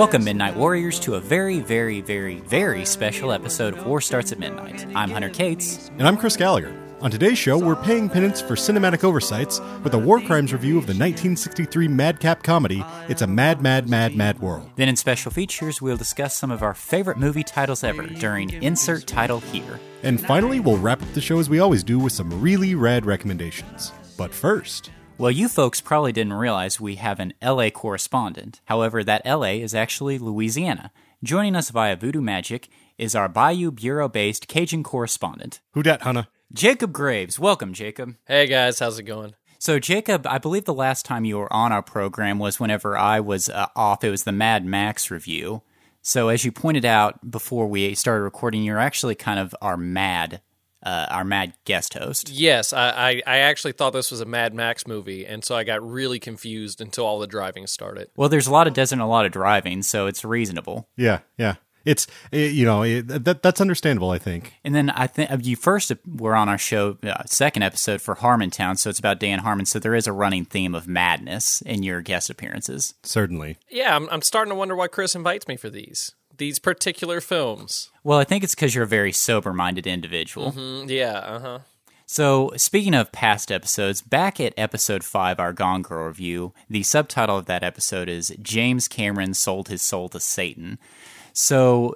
Welcome, Midnight Warriors, to a very, very, very, very special episode of War Starts at Midnight. I'm Hunter Cates. And I'm Chris Gallagher. On today's show, we're paying penance for cinematic oversights with a war crimes review of the 1963 madcap comedy, It's a Mad, Mad, Mad, Mad World. Then, in special features, we'll discuss some of our favorite movie titles ever during Insert Title Here. And finally, we'll wrap up the show as we always do with some really rad recommendations. But first, Well, you folks probably didn't realize we have an LA correspondent. However, that LA is actually Louisiana. Joining us via Voodoo Magic is our Bayou Bureau based Cajun correspondent, who dat, Hannah? Jacob Graves. Welcome, Jacob. Hey guys, how's it going? So, Jacob, I believe the last time you were on our program was whenever I was uh, off. It was the Mad Max review. So, as you pointed out before we started recording, you're actually kind of our mad, uh, our mad guest host. Yes, I, I, I actually thought this was a Mad Max movie, and so I got really confused until all the driving started. Well, there's a lot of desert and a lot of driving, so it's reasonable. Yeah, yeah. It's, eh, you know, it, that, that's understandable, I think. And then I think you first were on our show, uh, second episode for Harmontown, so it's about Dan Harmon. So there is a running theme of madness in your guest appearances. Certainly. Yeah, I'm, I'm starting to wonder why Chris invites me for these these particular films. Well, I think it's because you're a very sober minded individual. Mm, yeah, uh huh. So, speaking of past episodes, back at episode 5, our Gone Girl review, the subtitle of that episode is James Cameron Sold His Soul to Satan. So,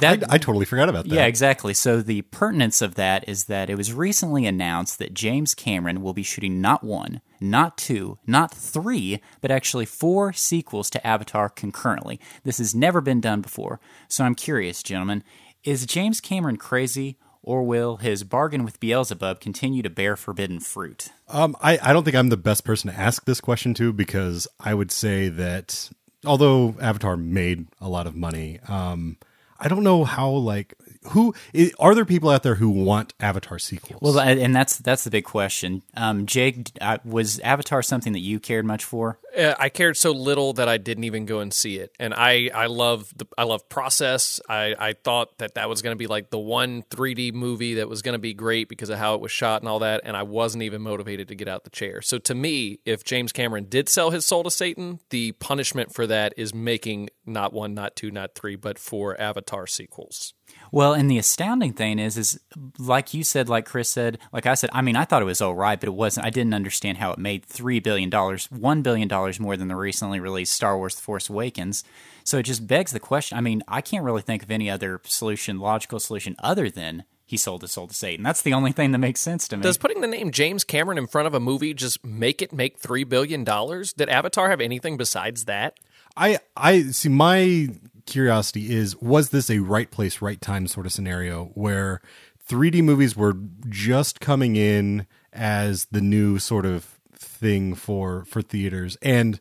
that. I, I totally forgot about that. Yeah, exactly. So the pertinence of that is that it was recently announced that James Cameron will be shooting not one, not two, not three, but actually four sequels to Avatar concurrently. This has never been done before. So I'm curious, gentlemen, is James Cameron crazy or will his bargain with Beelzebub continue to bear forbidden fruit? Um, I, I don't think I'm the best person to ask this question to because I would say that although Avatar made a lot of money, um, I don't know how like who are there people out there who want Avatar sequels? Well, and that's that's the big question. Um, Jake, uh, was Avatar something that you cared much for? Uh, I cared so little that I didn't even go and see it, and I I love the I love process. I I thought that that was going to be like the one 3D movie that was going to be great because of how it was shot and all that, and I wasn't even motivated to get out the chair. So to me, if James Cameron did sell his soul to Satan, the punishment for that is making not one, not two, not three, but four Avatar sequels. Well, and the astounding thing is, is like you said, like Chris said, like I said. I mean, I thought it was all right, but it wasn't. I didn't understand how it made three billion dollars, one billion dollars more than the recently released Star Wars: The Force Awakens. So it just begs the question. I mean, I can't really think of any other solution, logical solution, other than he sold his soul to Satan. That's the only thing that makes sense to me. Does putting the name James Cameron in front of a movie just make it make three billion dollars? Did Avatar have anything besides that? I I see my curiosity is was this a right place right time sort of scenario where 3D movies were just coming in as the new sort of thing for for theaters. And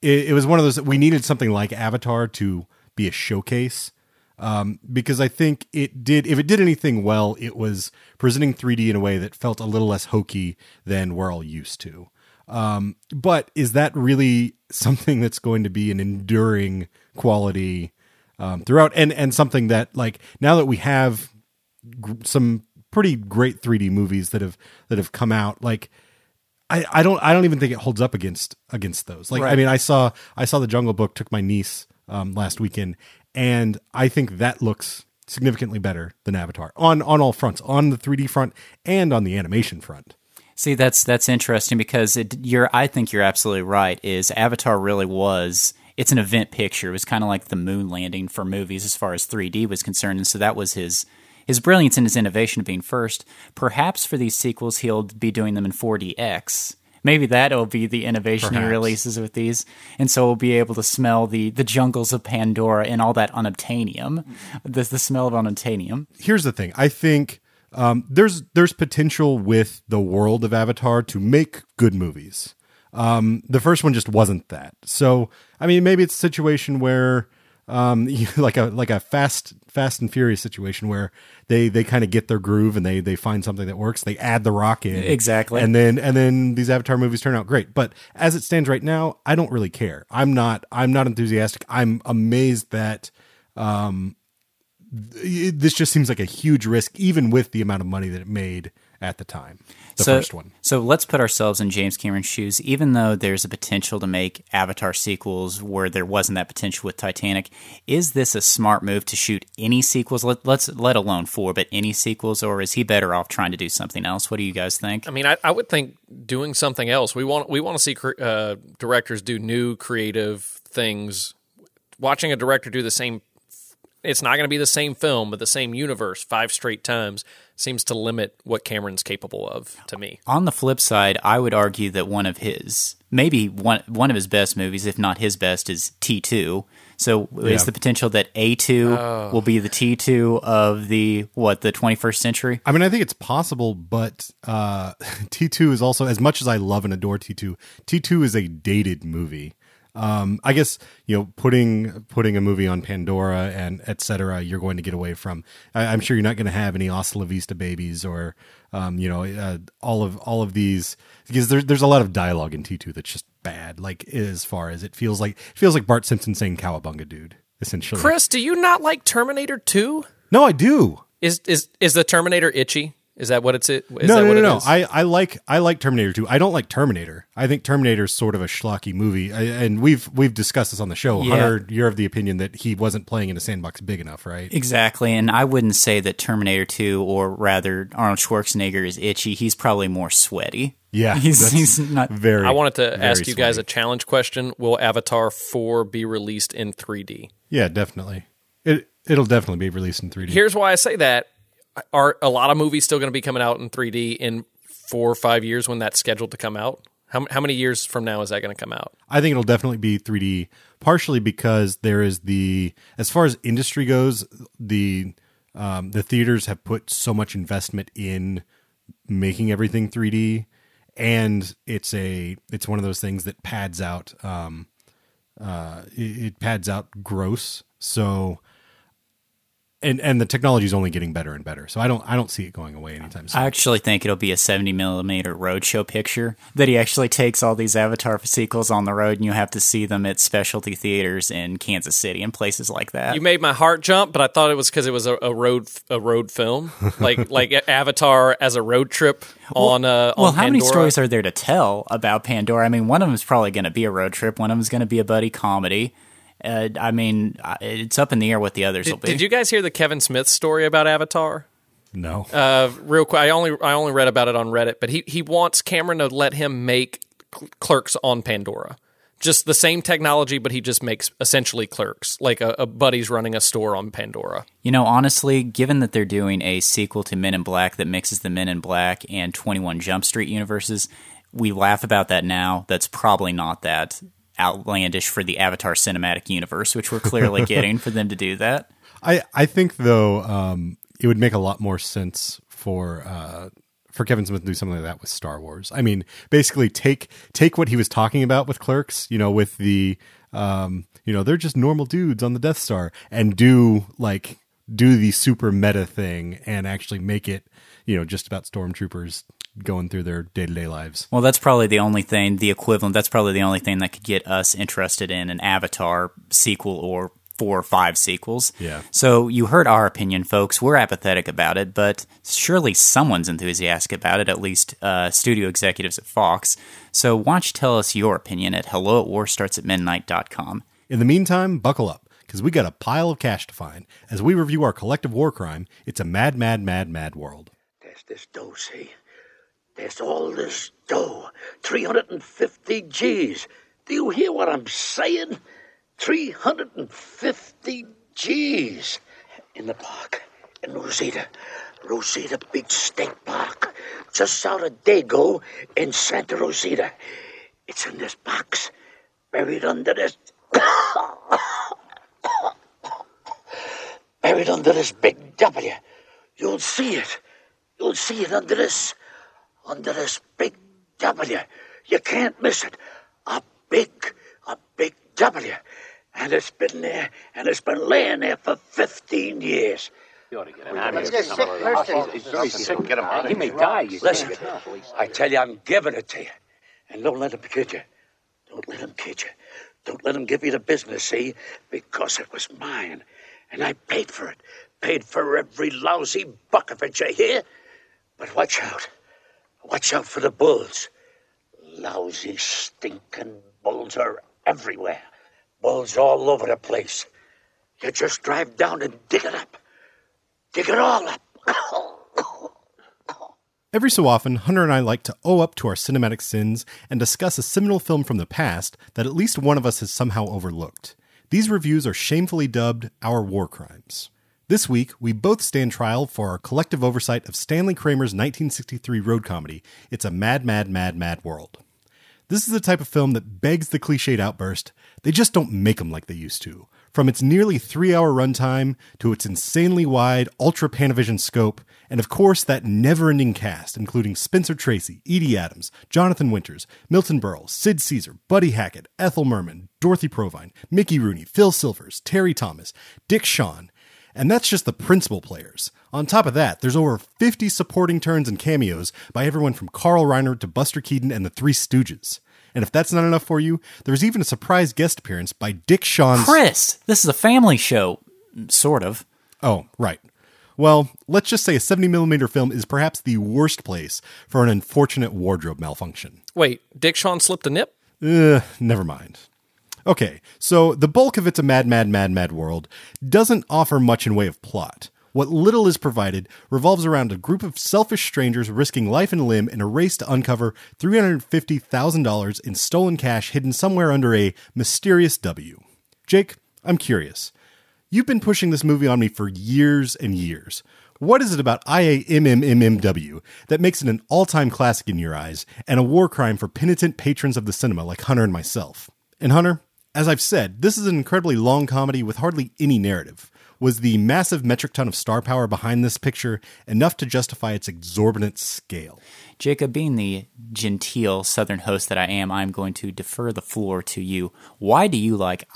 it, it was one of those we needed something like Avatar to be a showcase um, because I think it did if it did anything well it was presenting 3D in a way that felt a little less hokey than we're all used to. Um, but is that really something that's going to be an enduring quality um, throughout, and and something that like now that we have gr- some pretty great 3D movies that have that have come out, like I, I don't I don't even think it holds up against against those. Like right. I mean, I saw I saw the Jungle Book took my niece um, last weekend, and I think that looks significantly better than Avatar on on all fronts, on the 3D front and on the animation front. See, that's that's interesting because it, you're. I think you're absolutely right. Is Avatar really was? It's an event picture. It was kind of like the moon landing for movies as far as 3D was concerned, and so that was his his brilliance and his innovation of being first. Perhaps for these sequels, he'll be doing them in 4DX. Maybe that'll be the innovation Perhaps. he releases with these, and so we'll be able to smell the the jungles of Pandora and all that unobtainium, the the smell of unobtainium. Here's the thing: I think um, there's there's potential with the world of Avatar to make good movies. Um, the first one just wasn't that. So I mean, maybe it's a situation where um, like a like a fast fast and furious situation where they they kind of get their groove and they they find something that works. They add the rock in exactly, and then and then these Avatar movies turn out great. But as it stands right now, I don't really care. I'm not I'm not enthusiastic. I'm amazed that um, this just seems like a huge risk, even with the amount of money that it made at the time. The so, first one. So let's put ourselves in James Cameron's shoes. Even though there's a potential to make Avatar sequels where there wasn't that potential with Titanic, is this a smart move to shoot any sequels? Let, us let alone four, but any sequels, or is he better off trying to do something else? What do you guys think? I mean, I, I would think doing something else. We want we want to see uh, directors do new creative things. Watching a director do the same it's not going to be the same film, but the same universe five straight times seems to limit what Cameron's capable of to me. On the flip side, I would argue that one of his, maybe one one of his best movies, if not his best, is T2. So yeah. is the potential that A2 oh. will be the T2 of the what, the 21st century? I mean, I think it's possible, but uh, T2 is also as much as I love and adore T2, T2 is a dated movie. Um, I guess you know putting putting a movie on Pandora and etc. You're going to get away from. I, am sure you're not going to have any La Vista babies or um, you know uh, all of all of these because there's there's a lot of dialogue in T2 that's just bad. Like as far as it feels like it feels like Bart Simpson saying "Cowabunga, dude." Essentially, Chris, do you not like Terminator 2? No, I do. Is is is the Terminator itchy? Is that what it's? Is no, no, no, no. Is? I, I like I like Terminator 2. I don't like Terminator. I think Terminator is sort of a schlocky movie, I, and we've we've discussed this on the show. Yeah. Hunter, you're of the opinion that he wasn't playing in a sandbox big enough, right? Exactly, and I wouldn't say that Terminator 2 or rather Arnold Schwarzenegger is itchy. He's probably more sweaty. Yeah, he's, he's not very. I wanted to ask you guys a challenge question: Will Avatar 4 be released in 3D? Yeah, definitely. It it'll definitely be released in 3D. Here's why I say that are a lot of movies still going to be coming out in 3D in four or five years when that's scheduled to come out? How, how many years from now is that going to come out? I think it'll definitely be 3D, partially because there is the, as far as industry goes, the um, the theaters have put so much investment in making everything 3D, and it's a it's one of those things that pads out um, uh, it, it pads out gross. So and and the technology is only getting better and better. So I don't I don't see it going away anytime soon. I actually think it'll be a 70 millimeter roadshow picture that he actually takes all these Avatar sequels on the road, and you have to see them at specialty theaters in Kansas City and places like that. You made my heart jump, but I thought it was because it was a, a, road a road film, like like Avatar as a road trip on. Uh, on well, how many stories are there to tell about Pandora? I mean, one of them is probably going to be a road trip. One of them is going to be a buddy comedy. Uh, I mean, it's up in the air what the others did, will be. Did you guys hear the Kevin Smith story about Avatar? No. Uh, real quick, I only I only read about it on Reddit, but he he wants Cameron to let him make clerks on Pandora. Just the same technology, but he just makes essentially clerks, like a, a buddy's running a store on Pandora. You know, honestly, given that they're doing a sequel to Men in Black that mixes the Men in Black and 21 Jump Street universes, we laugh about that now. That's probably not that outlandish for the Avatar cinematic universe, which we're clearly getting for them to do that. I I think though um, it would make a lot more sense for uh, for Kevin Smith to do something like that with Star Wars. I mean, basically take take what he was talking about with Clerks, you know, with the um, you know, they're just normal dudes on the Death Star, and do like do the super meta thing and actually make it, you know, just about stormtroopers going through their day to day lives. Well, that's probably the only thing, the equivalent, that's probably the only thing that could get us interested in an Avatar sequel or four or five sequels. Yeah. So you heard our opinion, folks. We're apathetic about it, but surely someone's enthusiastic about it, at least uh, studio executives at Fox. So why don't you tell us your opinion at hello at warstartsatmidnight.com. In the meantime, buckle up, because we got a pile of cash to find. As we review our collective war crime, it's a mad, mad, mad, mad world. There's this dosey. All this dough. 350 G's. Do you hear what I'm saying? 350 G's. In the park, in Rosita. Rosita Beach State Park. Just out of Dago in Santa Rosita. It's in this box. Buried under this. buried under this big W. You'll see it. You'll see it under this under this big W. You can't miss it. A big, a big W. And it's been there, and it's been laying there for 15 years. You ought to get him out of here. He's, he's very sick. Get him out. He may die. Listen, I tell you, I'm giving it to you. And don't let him kid you. Don't let him kid you. Don't let him give you the business, see? Because it was mine. And I paid for it. Paid for every lousy buck of it, you hear? But watch out. Watch out for the bulls. Lousy, stinking bulls are everywhere. Bulls all over the place. You just drive down and dig it up. Dig it all up. Every so often, Hunter and I like to owe up to our cinematic sins and discuss a seminal film from the past that at least one of us has somehow overlooked. These reviews are shamefully dubbed Our War Crimes. This week, we both stand trial for our collective oversight of Stanley Kramer's 1963 road comedy, It's a Mad, Mad, Mad, Mad World. This is the type of film that begs the cliched outburst, they just don't make them like they used to. From its nearly three hour runtime to its insanely wide, ultra Panavision scope, and of course that never ending cast, including Spencer Tracy, Edie Adams, Jonathan Winters, Milton Berle, Sid Caesar, Buddy Hackett, Ethel Merman, Dorothy Provine, Mickey Rooney, Phil Silvers, Terry Thomas, Dick Shawn, and that's just the principal players. On top of that, there's over 50 supporting turns and cameos by everyone from Carl Reiner to Buster Keaton and the Three Stooges. And if that's not enough for you, there's even a surprise guest appearance by Dick Shawn's. Chris, this is a family show, sort of. Oh, right. Well, let's just say a 70mm film is perhaps the worst place for an unfortunate wardrobe malfunction. Wait, Dick Shawn slipped a nip? Ugh, never mind. Okay, so the bulk of It's a Mad, Mad, Mad, Mad World doesn't offer much in way of plot. What little is provided revolves around a group of selfish strangers risking life and limb in a race to uncover $350,000 in stolen cash hidden somewhere under a mysterious W. Jake, I'm curious. You've been pushing this movie on me for years and years. What is it about IAMMMMW that makes it an all time classic in your eyes and a war crime for penitent patrons of the cinema like Hunter and myself? And Hunter, as I've said, this is an incredibly long comedy with hardly any narrative. Was the massive metric ton of star power behind this picture enough to justify its exorbitant scale? Jacob, being the genteel Southern host that I am, I'm going to defer the floor to you. Why do you like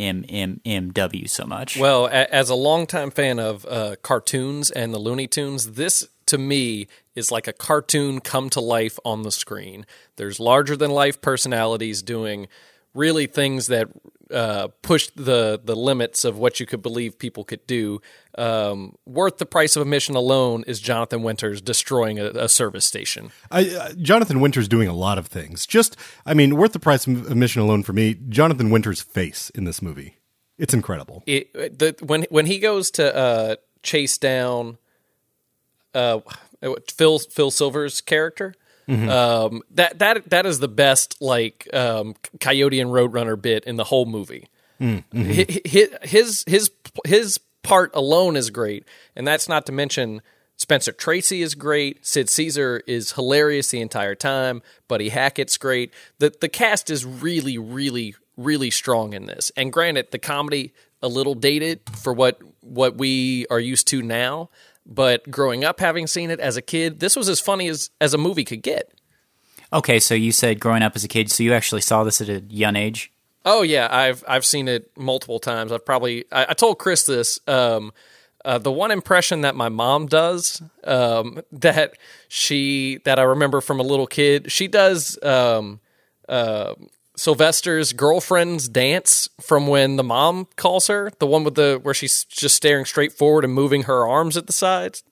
IAMMMMW so much? Well, a- as a longtime fan of uh, cartoons and the Looney Tunes, this to me is like a cartoon come to life on the screen. There's larger than life personalities doing really things that uh, pushed the the limits of what you could believe people could do. Um, worth the price of admission alone is Jonathan Winters destroying a, a service station. I, uh, Jonathan Winters doing a lot of things. Just, I mean, worth the price of admission alone for me. Jonathan Winters' face in this movie, it's incredible. It, the, when when he goes to uh, chase down uh, Phil Phil Silver's character. Um, that that that is the best like um, Coyote and Roadrunner bit in the whole movie. Hi- hi- His his his part alone is great, and that's not to mention Spencer Tracy is great. Sid Caesar is hilarious the entire time. Buddy Hackett's great. the The cast is really, really, really strong in this. And granted, the comedy a little dated for what what we are used to now. But growing up, having seen it as a kid, this was as funny as as a movie could get. okay, so you said growing up as a kid, so you actually saw this at a young age? Oh yeah, I've I've seen it multiple times. I've probably I, I told Chris this. Um, uh, the one impression that my mom does um, that she that I remember from a little kid, she does um, uh, Sylvester's girlfriend's dance from when the mom calls her, the one with the where she's just staring straight forward and moving her arms at the sides.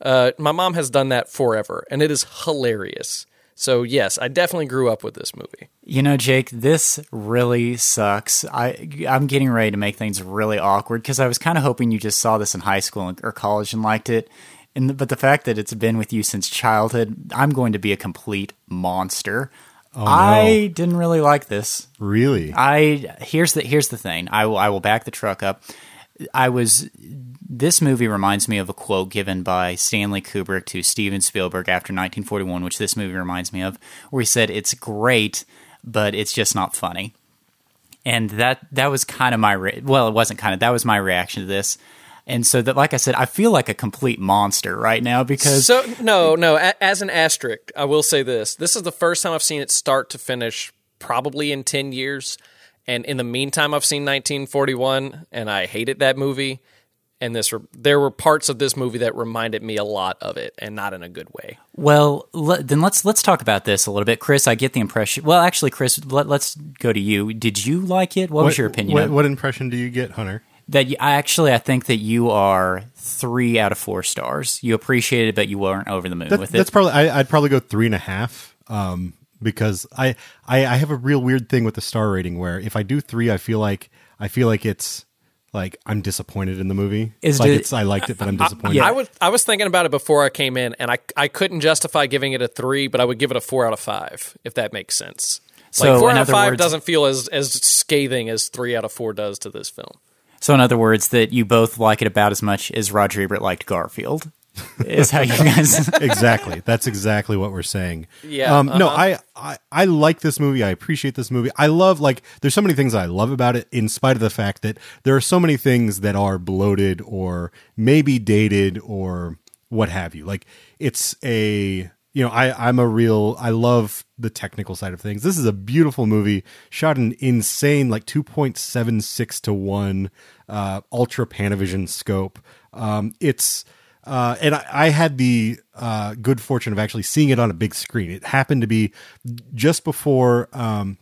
Uh, my mom has done that forever, and it is hilarious. So yes, I definitely grew up with this movie. You know, Jake, this really sucks. I I'm getting ready to make things really awkward because I was kind of hoping you just saw this in high school or college and liked it. And but the fact that it's been with you since childhood, I'm going to be a complete monster. Oh, I didn't really like this. Really? I here's the here's the thing. I will I will back the truck up. I was this movie reminds me of a quote given by Stanley Kubrick to Steven Spielberg after 1941, which this movie reminds me of, where he said, "It's great, but it's just not funny." And that that was kind of my re- well, it wasn't kind of that was my reaction to this. And so that, like I said, I feel like a complete monster right now because So no, no. A, as an asterisk, I will say this: this is the first time I've seen it start to finish, probably in ten years. And in the meantime, I've seen 1941, and I hated that movie. And this, there were parts of this movie that reminded me a lot of it, and not in a good way. Well, le- then let's let's talk about this a little bit, Chris. I get the impression. Well, actually, Chris, let, us go to you. Did you like it? What, was your opinion? What, what impression do you get, Hunter? That you, I actually I think that you are three out of four stars. You appreciate it, but you weren't over the moon That- with it. that's probably I, I'd probably go three and a half. Um, because I, I I have a real weird thing with the star rating where if I do three, I feel like I feel like it's like I'm disappointed in the movie. Is like it- it's I liked it, but I'm disappointed. I was I was thinking about it before I came in, and I I couldn't justify giving it a three, but I would give it a four out of five if that makes sense. So, like four in out of five words- doesn't feel as as scathing as three out of four does to this film. So, in other words, that you both like it about as much as Roger Ebert liked Garfield. Is how you guys. exactly. That's exactly what we're saying. Yeah, Um, No, uh-huh. I, I I like this movie. I appreciate this movie. I love like there's so many things I love about it, in spite of the fact that there are so many things that are bloated or maybe dated or what have you. Like it's a you know I I'm a real I love the technical side of things. This is a beautiful movie shot in insane like 2.76 to one uh, ultra Panavision scope. Um, it's uh, and I, I had the uh, good fortune of actually seeing it on a big screen. It happened to be just before, um,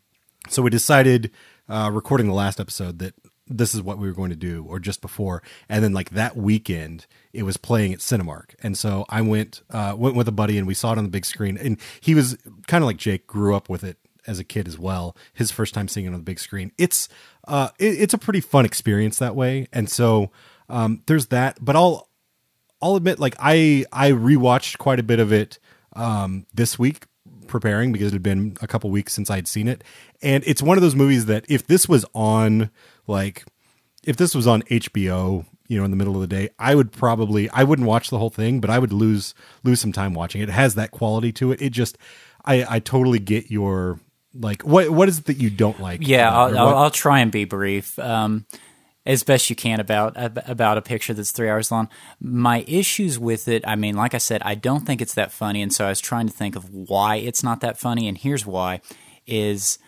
so we decided uh, recording the last episode that this is what we were going to do, or just before, and then like that weekend it was playing at Cinemark, and so I went uh, went with a buddy and we saw it on the big screen, and he was kind of like Jake, grew up with it as a kid as well. His first time seeing it on the big screen. It's uh, it, it's a pretty fun experience that way, and so um, there's that. But I'll I'll admit, like I I rewatched quite a bit of it um, this week preparing because it had been a couple weeks since I'd seen it, and it's one of those movies that if this was on like if this was on HBO, you know, in the middle of the day, I would probably I wouldn't watch the whole thing, but I would lose lose some time watching it. It has that quality to it. It just I I totally get your like what what is it that you don't like? Yeah, about? I'll, I'll, I'll try and be brief. Um, as best you can about about a picture that's three hours long. My issues with it, I mean, like I said, I don't think it's that funny, and so I was trying to think of why it's not that funny, and here's why: is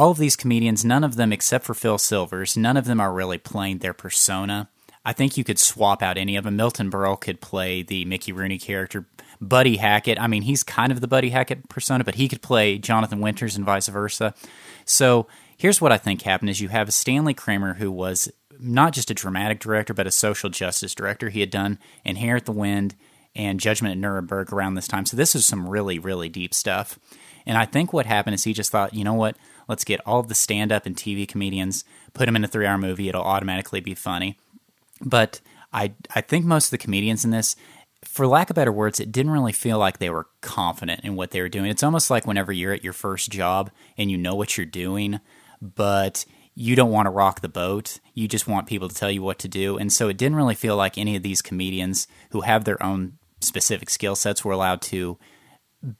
all of these comedians, none of them except for Phil Silvers, none of them are really playing their persona. I think you could swap out any of them. Milton Berle could play the Mickey Rooney character. Buddy Hackett, I mean, he's kind of the Buddy Hackett persona, but he could play Jonathan Winters and vice versa. So here's what I think happened: is you have Stanley Kramer who was not just a dramatic director, but a social justice director. He had done Inherit the Wind and Judgment at Nuremberg around this time. So this is some really, really deep stuff. And I think what happened is he just thought, you know what? Let's get all of the stand up and TV comedians, put them in a three hour movie. It'll automatically be funny. But I, I think most of the comedians in this, for lack of better words, it didn't really feel like they were confident in what they were doing. It's almost like whenever you're at your first job and you know what you're doing, but you don't want to rock the boat. You just want people to tell you what to do. And so it didn't really feel like any of these comedians who have their own specific skill sets were allowed to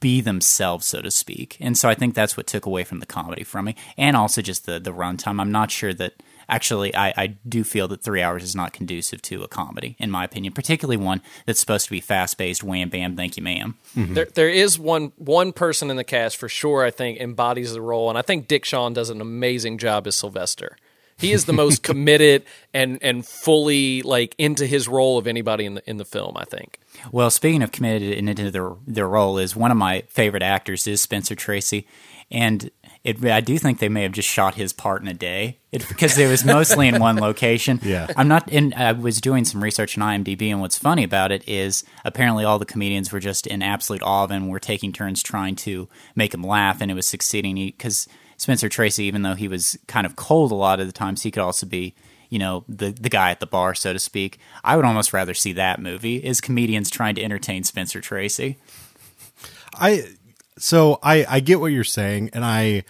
be themselves, so to speak. And so I think that's what took away from the comedy from me, and also just the the runtime. I'm not sure that actually I, I do feel that three hours is not conducive to a comedy, in my opinion, particularly one that's supposed to be fast paced. Wham bam, thank you, ma'am. Mm-hmm. There, there is one one person in the cast for sure. I think embodies the role, and I think Dick Shawn does an amazing job as Sylvester. He is the most committed and and fully like into his role of anybody in the in the film. I think. Well, speaking of committed and into their their role, is one of my favorite actors is Spencer Tracy, and it, I do think they may have just shot his part in a day it, because it was mostly in one location. Yeah. I'm not. And I was doing some research on IMDb, and what's funny about it is apparently all the comedians were just in absolute awe of him. Were taking turns trying to make him laugh, and it was succeeding because Spencer Tracy, even though he was kind of cold a lot of the times, he could also be you know the the guy at the bar, so to speak. I would almost rather see that movie is comedians trying to entertain Spencer Tracy. I so I I get what you're saying, and I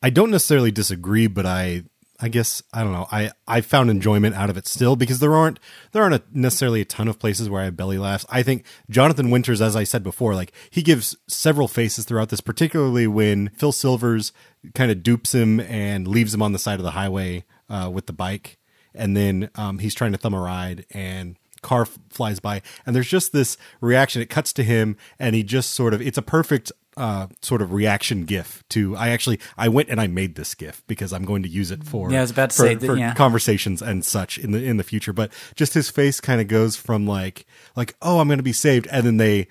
I don't necessarily disagree, but I I guess I don't know. I I found enjoyment out of it still because there aren't there aren't a, necessarily a ton of places where I have belly laughs. I think Jonathan Winters, as I said before, like he gives several faces throughout this, particularly when Phil Silvers kind of dupes him and leaves him on the side of the highway uh, with the bike, and then um, he's trying to thumb a ride and car f- flies by and there's just this reaction it cuts to him and he just sort of it's a perfect uh sort of reaction gif to i actually i went and i made this gif because i'm going to use it for Yeah, I was about to for, say that, for yeah. conversations and such in the in the future but just his face kind of goes from like like oh i'm going to be saved and then they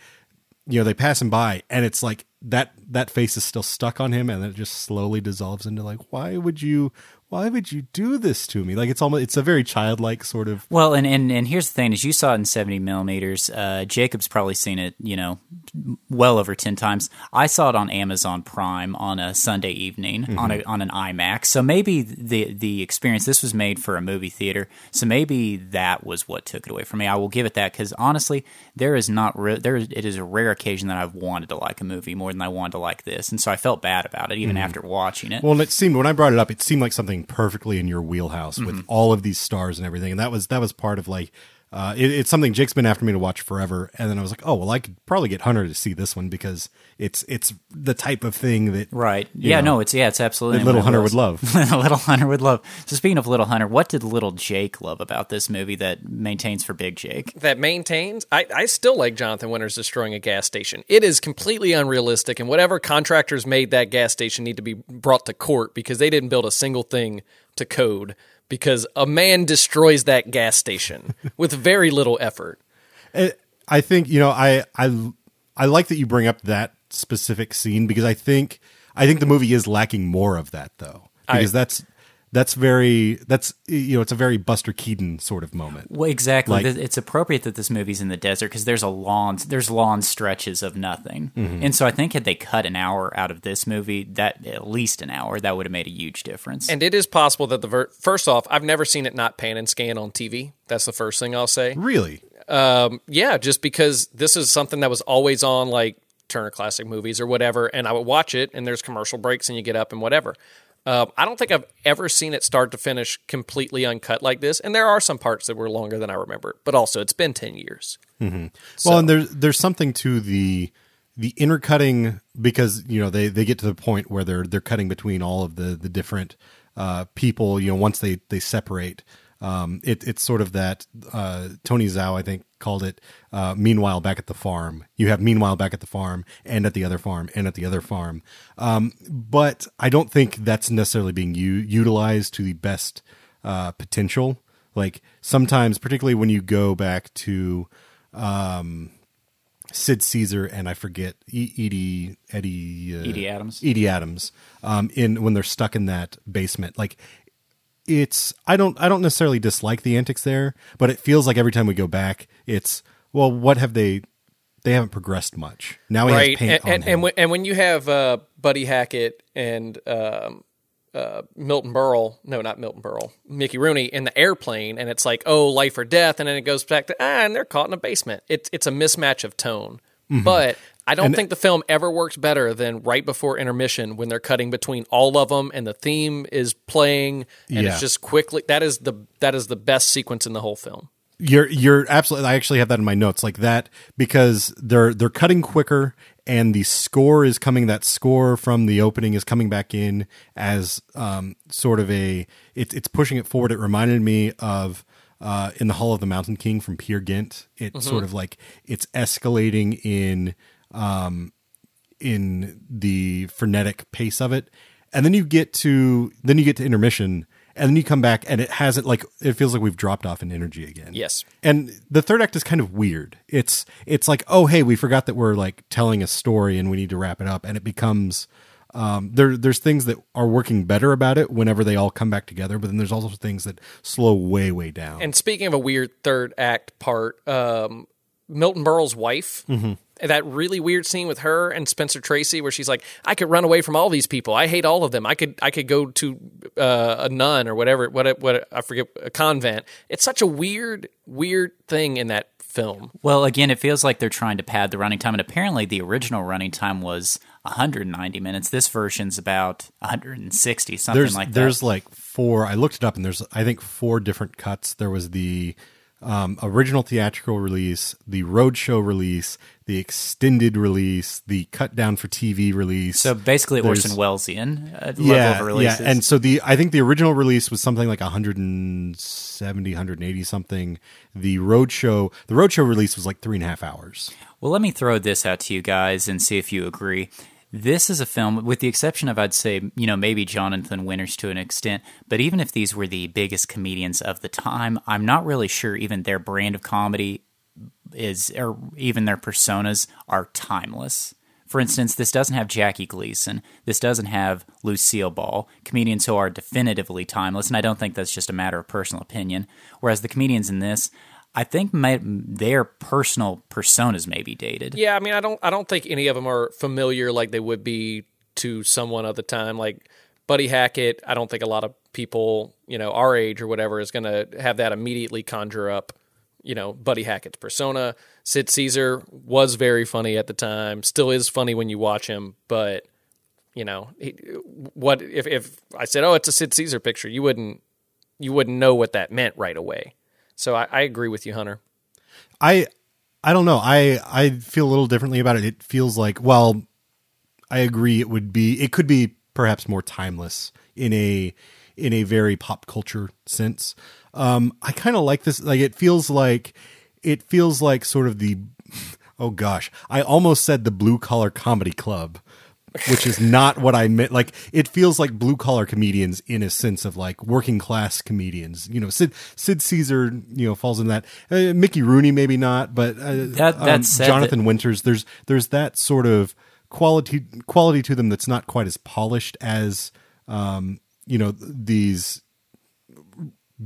you know they pass him by and it's like that that face is still stuck on him and it just slowly dissolves into like why would you why would you do this to me? Like it's almost it's a very childlike sort of. Well, and, and, and here's the thing: is you saw it in 70 millimeters. Uh, Jacob's probably seen it, you know, well over 10 times. I saw it on Amazon Prime on a Sunday evening mm-hmm. on a, on an IMAX. So maybe the the experience this was made for a movie theater. So maybe that was what took it away from me. I will give it that because honestly, there is not re- there. Is, it is a rare occasion that I've wanted to like a movie more than I wanted to like this, and so I felt bad about it even mm-hmm. after watching it. Well, it seemed when I brought it up, it seemed like something perfectly in your wheelhouse mm-hmm. with all of these stars and everything. And that was that was part of like uh, it, it's something Jake's been after me to watch forever, and then I was like, oh well, I could probably get Hunter to see this one because it's it's the type of thing that right. Yeah, know, no, it's yeah, it's absolutely little Hunter would love. little Hunter would love. So speaking of little Hunter, what did little Jake love about this movie that maintains for Big Jake? That maintains. I I still like Jonathan Winters destroying a gas station. It is completely unrealistic, and whatever contractors made that gas station need to be brought to court because they didn't build a single thing to code because a man destroys that gas station with very little effort. I think you know I I I like that you bring up that specific scene because I think I think the movie is lacking more of that though because I, that's that's very that's you know it's a very Buster Keaton sort of moment. Well, exactly. Like, it's appropriate that this movie's in the desert because there's a long there's long stretches of nothing, mm-hmm. and so I think had they cut an hour out of this movie, that at least an hour, that would have made a huge difference. And it is possible that the ver- first off, I've never seen it not pan and scan on TV. That's the first thing I'll say. Really? Um, yeah, just because this is something that was always on like Turner Classic Movies or whatever, and I would watch it, and there's commercial breaks, and you get up and whatever. Uh, I don't think I've ever seen it start to finish completely uncut like this, and there are some parts that were longer than I remember. But also, it's been ten years. Mm-hmm. So. Well, and there's there's something to the the intercutting because you know they they get to the point where they're they're cutting between all of the the different uh, people. You know, once they they separate, um, it, it's sort of that uh, Tony Zhou, I think, called it uh, meanwhile back at the farm. You have meanwhile back at the farm and at the other farm and at the other farm. Um, but i don't think that's necessarily being u- utilized to the best uh, potential. Like sometimes particularly when you go back to um, sid caesar and i forget e- edie eddie uh, edie adams. Edie adams um, in when they're stuck in that basement. Like it's I don't I don't necessarily dislike the antics there, but it feels like every time we go back, it's well, what have they? They haven't progressed much. Now he right. has paint and, on and, him. And when, and when you have uh, Buddy Hackett and um, uh, Milton Berle, no, not Milton Berle, Mickey Rooney in the airplane, and it's like, oh, life or death, and then it goes back to ah, and they're caught in a basement. It's it's a mismatch of tone. Mm-hmm. But I don't and think the film ever works better than right before intermission when they're cutting between all of them and the theme is playing and yeah. it's just quickly that is the that is the best sequence in the whole film. You're you're absolutely I actually have that in my notes like that because they're they're cutting quicker and the score is coming that score from the opening is coming back in as um, sort of a it, it's pushing it forward. It reminded me of uh, in the Hall of the Mountain King from Peer Gynt. It's mm-hmm. sort of like it's escalating in um, in the frenetic pace of it, and then you get to then you get to intermission, and then you come back, and it has it like it feels like we've dropped off in energy again. Yes, and the third act is kind of weird. It's it's like oh hey we forgot that we're like telling a story and we need to wrap it up, and it becomes um, there there's things that are working better about it whenever they all come back together, but then there's also things that slow way way down. And speaking of a weird third act part, um, Milton Berle's wife. Mm-hmm that really weird scene with her and Spencer Tracy where she's like, I could run away from all these people. I hate all of them. I could I could go to uh, a nun or whatever. What what I forget a convent. It's such a weird weird thing in that film. Well, again, it feels like they're trying to pad the running time, and apparently the original running time was 190 minutes. This version's about 160, something there's, like that. There's like four. I looked it up, and there's I think four different cuts. There was the um, original theatrical release, the roadshow release, the extended release, the cut down for TV release. So basically, Orson Wellesian uh, level yeah, of releases. Yeah, and so the I think the original release was something like 170, 180 something. The roadshow, the roadshow release was like three and a half hours. Well, let me throw this out to you guys and see if you agree. This is a film, with the exception of, I'd say, you know, maybe Jonathan Winters to an extent, but even if these were the biggest comedians of the time, I'm not really sure even their brand of comedy is, or even their personas are timeless For instance, this doesn't have Jackie Gleason. This doesn't have Lucille Ball, comedians who are definitively timeless, and I don't think that's just a matter of personal opinion. Whereas the comedians in this, I think may, their personal personas may be dated. Yeah, I mean, I don't, I don't think any of them are familiar like they would be to someone of the time. Like Buddy Hackett, I don't think a lot of people, you know, our age or whatever, is going to have that immediately conjure up, you know, Buddy Hackett's persona. Sid Caesar was very funny at the time, still is funny when you watch him, but you know, he, what if if I said, "Oh, it's a Sid Caesar picture," you wouldn't you wouldn't know what that meant right away. So I, I agree with you, Hunter. I I don't know. I I feel a little differently about it. It feels like well, I agree. It would be. It could be perhaps more timeless in a in a very pop culture sense. Um, I kind of like this. Like it feels like it feels like sort of the. Oh gosh, I almost said the blue collar comedy club which is not what I meant. Like it feels like blue collar comedians in a sense of like working class comedians. You know, Sid Sid Caesar, you know, falls in that. Uh, Mickey Rooney, maybe not, but uh, that, um, Jonathan that- Winters. There's there's that sort of quality quality to them that's not quite as polished as um, you know these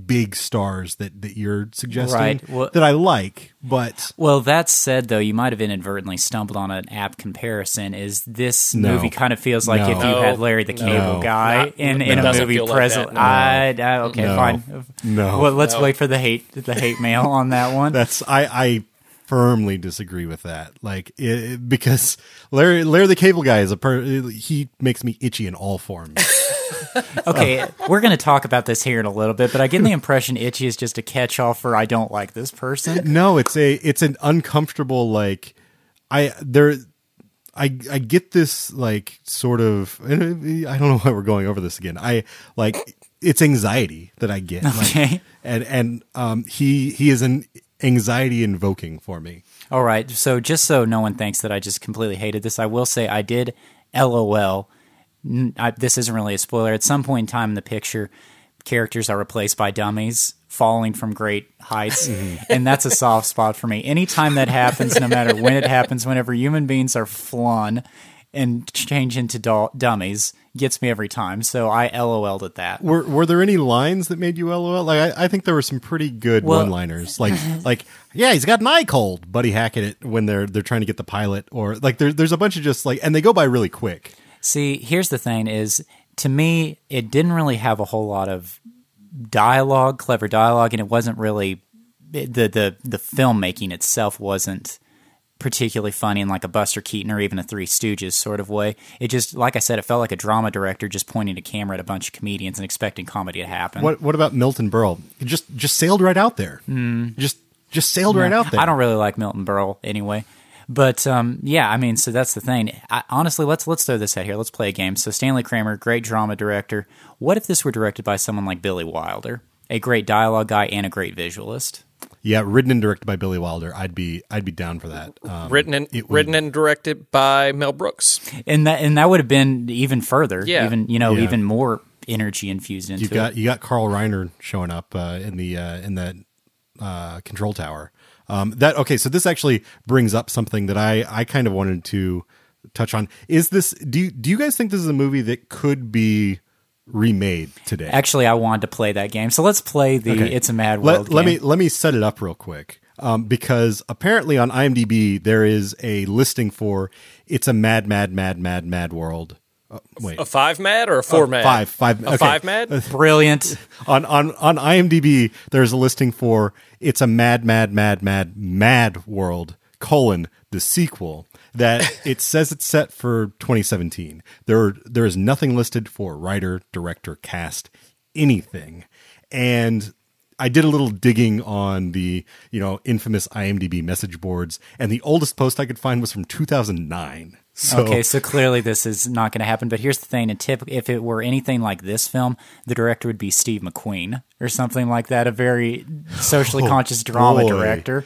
big stars that that you're suggesting right. well, that I like. But well, that said, though, you might have inadvertently stumbled on an apt comparison. Is this no. movie kind of feels like no. if you had Larry the Cable no. Guy Not, in in a movie present? Like I, I, okay, fine. No. Well, let's wait for the hate the hate mail on that one. That's I I firmly disagree with that. Like it, because Larry Larry the Cable Guy is a per, he makes me itchy in all forms. okay, we're going to talk about this here in a little bit, but I get the impression itchy is just a catch-all for I don't like this person. No, it's a it's an uncomfortable like I there I I get this like sort of I don't know why we're going over this again. I like it's anxiety that I get. Okay. Like, and and um he he is an anxiety invoking for me. All right. So just so no one thinks that I just completely hated this, I will say I did LOL. I, this isn't really a spoiler. At some point in time in the picture, characters are replaced by dummies falling from great heights, mm-hmm. and that's a soft spot for me. Anytime that happens, no matter when it happens, whenever human beings are flung and change into do- dummies, gets me every time. So I LOL'd at that. Were Were there any lines that made you LOL? Like I, I think there were some pretty good Well- one liners. Like like yeah, he's got an eye cold. Buddy Hackett it when they're they're trying to get the pilot, or like there, there's a bunch of just like, and they go by really quick. See, here's the thing: is to me, it didn't really have a whole lot of dialogue, clever dialogue, and it wasn't really the the the filmmaking itself wasn't particularly funny in like a Buster Keaton or even a Three Stooges sort of way. It just, like I said, it felt like a drama director just pointing a camera at a bunch of comedians and expecting comedy to happen. What What about Milton Berle? He just just sailed right out there. Hmm. Just just sailed right out there. I don't really like Milton Berle anyway. But um, yeah, I mean, so that's the thing. I, honestly, let's let's throw this out here. Let's play a game. So Stanley Kramer, great drama director. What if this were directed by someone like Billy Wilder, a great dialogue guy and a great visualist? Yeah, written and directed by Billy Wilder. I'd be I'd be down for that. Um, written and would- written and directed by Mel Brooks. And that and that would have been even further. Yeah. even you know Yeah. even more energy infused into You got you got Carl Reiner showing up uh, in the uh, in that uh, control tower. Um, that okay, so this actually brings up something that I I kind of wanted to touch on. Is this do you, do you guys think this is a movie that could be remade today? Actually, I wanted to play that game, so let's play the Okay. "It's a Mad World." let game. me let me set it up real quick um, because apparently on IMDb there is a listing for "It's a Mad Mad Mad Mad Mad World." Uh, wait, A five mad or a four mad? five five A okay. five mad? Brilliant. on on on IMDb, there's a listing for "It's a Mad Mad Mad Mad Mad World." colon the sequel that it says it's set for 2017 there there is nothing listed for writer director cast anything and I did a little digging on the, you know, infamous IMDb message boards, and the oldest post I could find was from 2009. So, okay, so clearly this is not going to happen. But here's the thing: and tip, if it were anything like this film, the director would be Steve McQueen or something like that, a very socially Oh, conscious drama boy. director.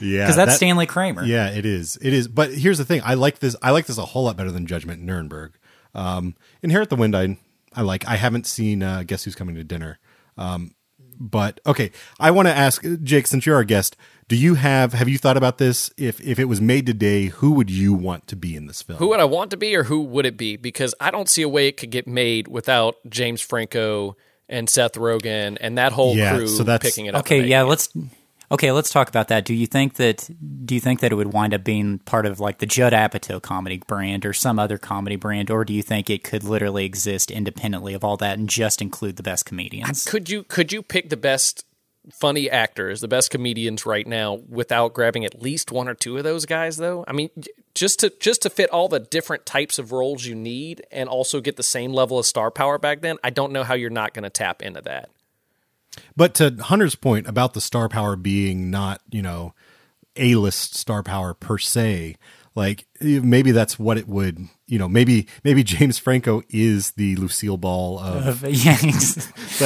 yeah, Because that's that- Stanley Kramer. Yeah, it is. It is. But here's the thing: I like this. I like this a whole lot better than Judgment Nuremberg. Um, Inherit the Wind. I I like. I haven't seen uh, Guess Who's Coming to Dinner. Um, but okay, I want to ask Jake, since you're our guest, Do you have have you thought about this? If if it was made today, who would you want to be in this film? Who would I want to be, or who would it be? Because I don't see a way it could get made without James Franco and Seth Rogen and that whole Yeah, crew so that's- picking it up. Okay, yeah, it. let's okay, let's talk about that. Do you think that do you think that it would wind up being part of like the Judd Apatow comedy brand or some other comedy brand, or do you think it could literally exist independently of all that and just include the best comedians? Could you could you pick the best funny actors, the best comedians right now without grabbing at least one or two of those guys though? I mean, just to just to fit all the different types of roles you need and also get the same level of star power back then, I don't know how you're not going to tap into that. But to Hunter's point about the star power being not, you know, A list star power per se, like maybe that's what it would, you know, maybe maybe James Franco is the Lucille Ball of yeah,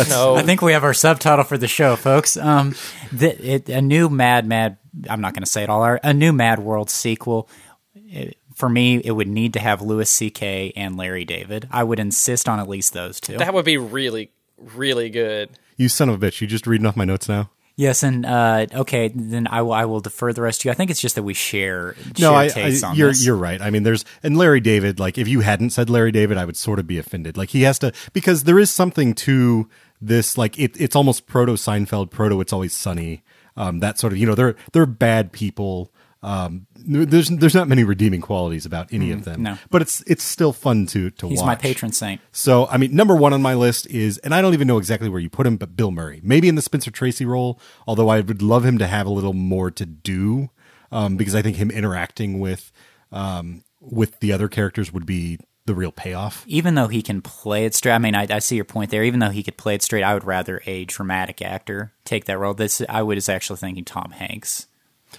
No. I think we have our subtitle for the show, folks. Um, the, it, a new Mad Mad. I'm not going to say it all. our- A new Mad World sequel. It- for me, it would need to have Louis C.K. and Larry David. I would insist on at least those two. That would be really really good. you son of a bitch. You just reading off my notes now. Yes, and uh, okay, then I will. I will defer the rest to you. I think it's just that we share. No, share I, I on you're this. you're right. I mean, there's and Larry David. Like, if you hadn't said Larry David, I would sort of be offended. Like, he has to because there is something to this. Like, it, it's almost proto Seinfeld, proto It's Always Sunny. Um, that sort of you know they're they're bad people. Um, there's there's not many redeeming qualities about any of them. Mm, no. but it's it's still fun to to He's watch. my patron saint. So, I mean, number one on my list is, and I don't even know exactly where you put him, but Bill Murray. Maybe in the Spencer Tracy role, although I would love him to have a little more to do, um, because I think him interacting with um, with the other characters would be the real payoff. even though he can play it straight, I mean, I, I see your point there. Even though he could play it straight, I would rather a dramatic actor take that role. This I was actually thinking Tom Hanks.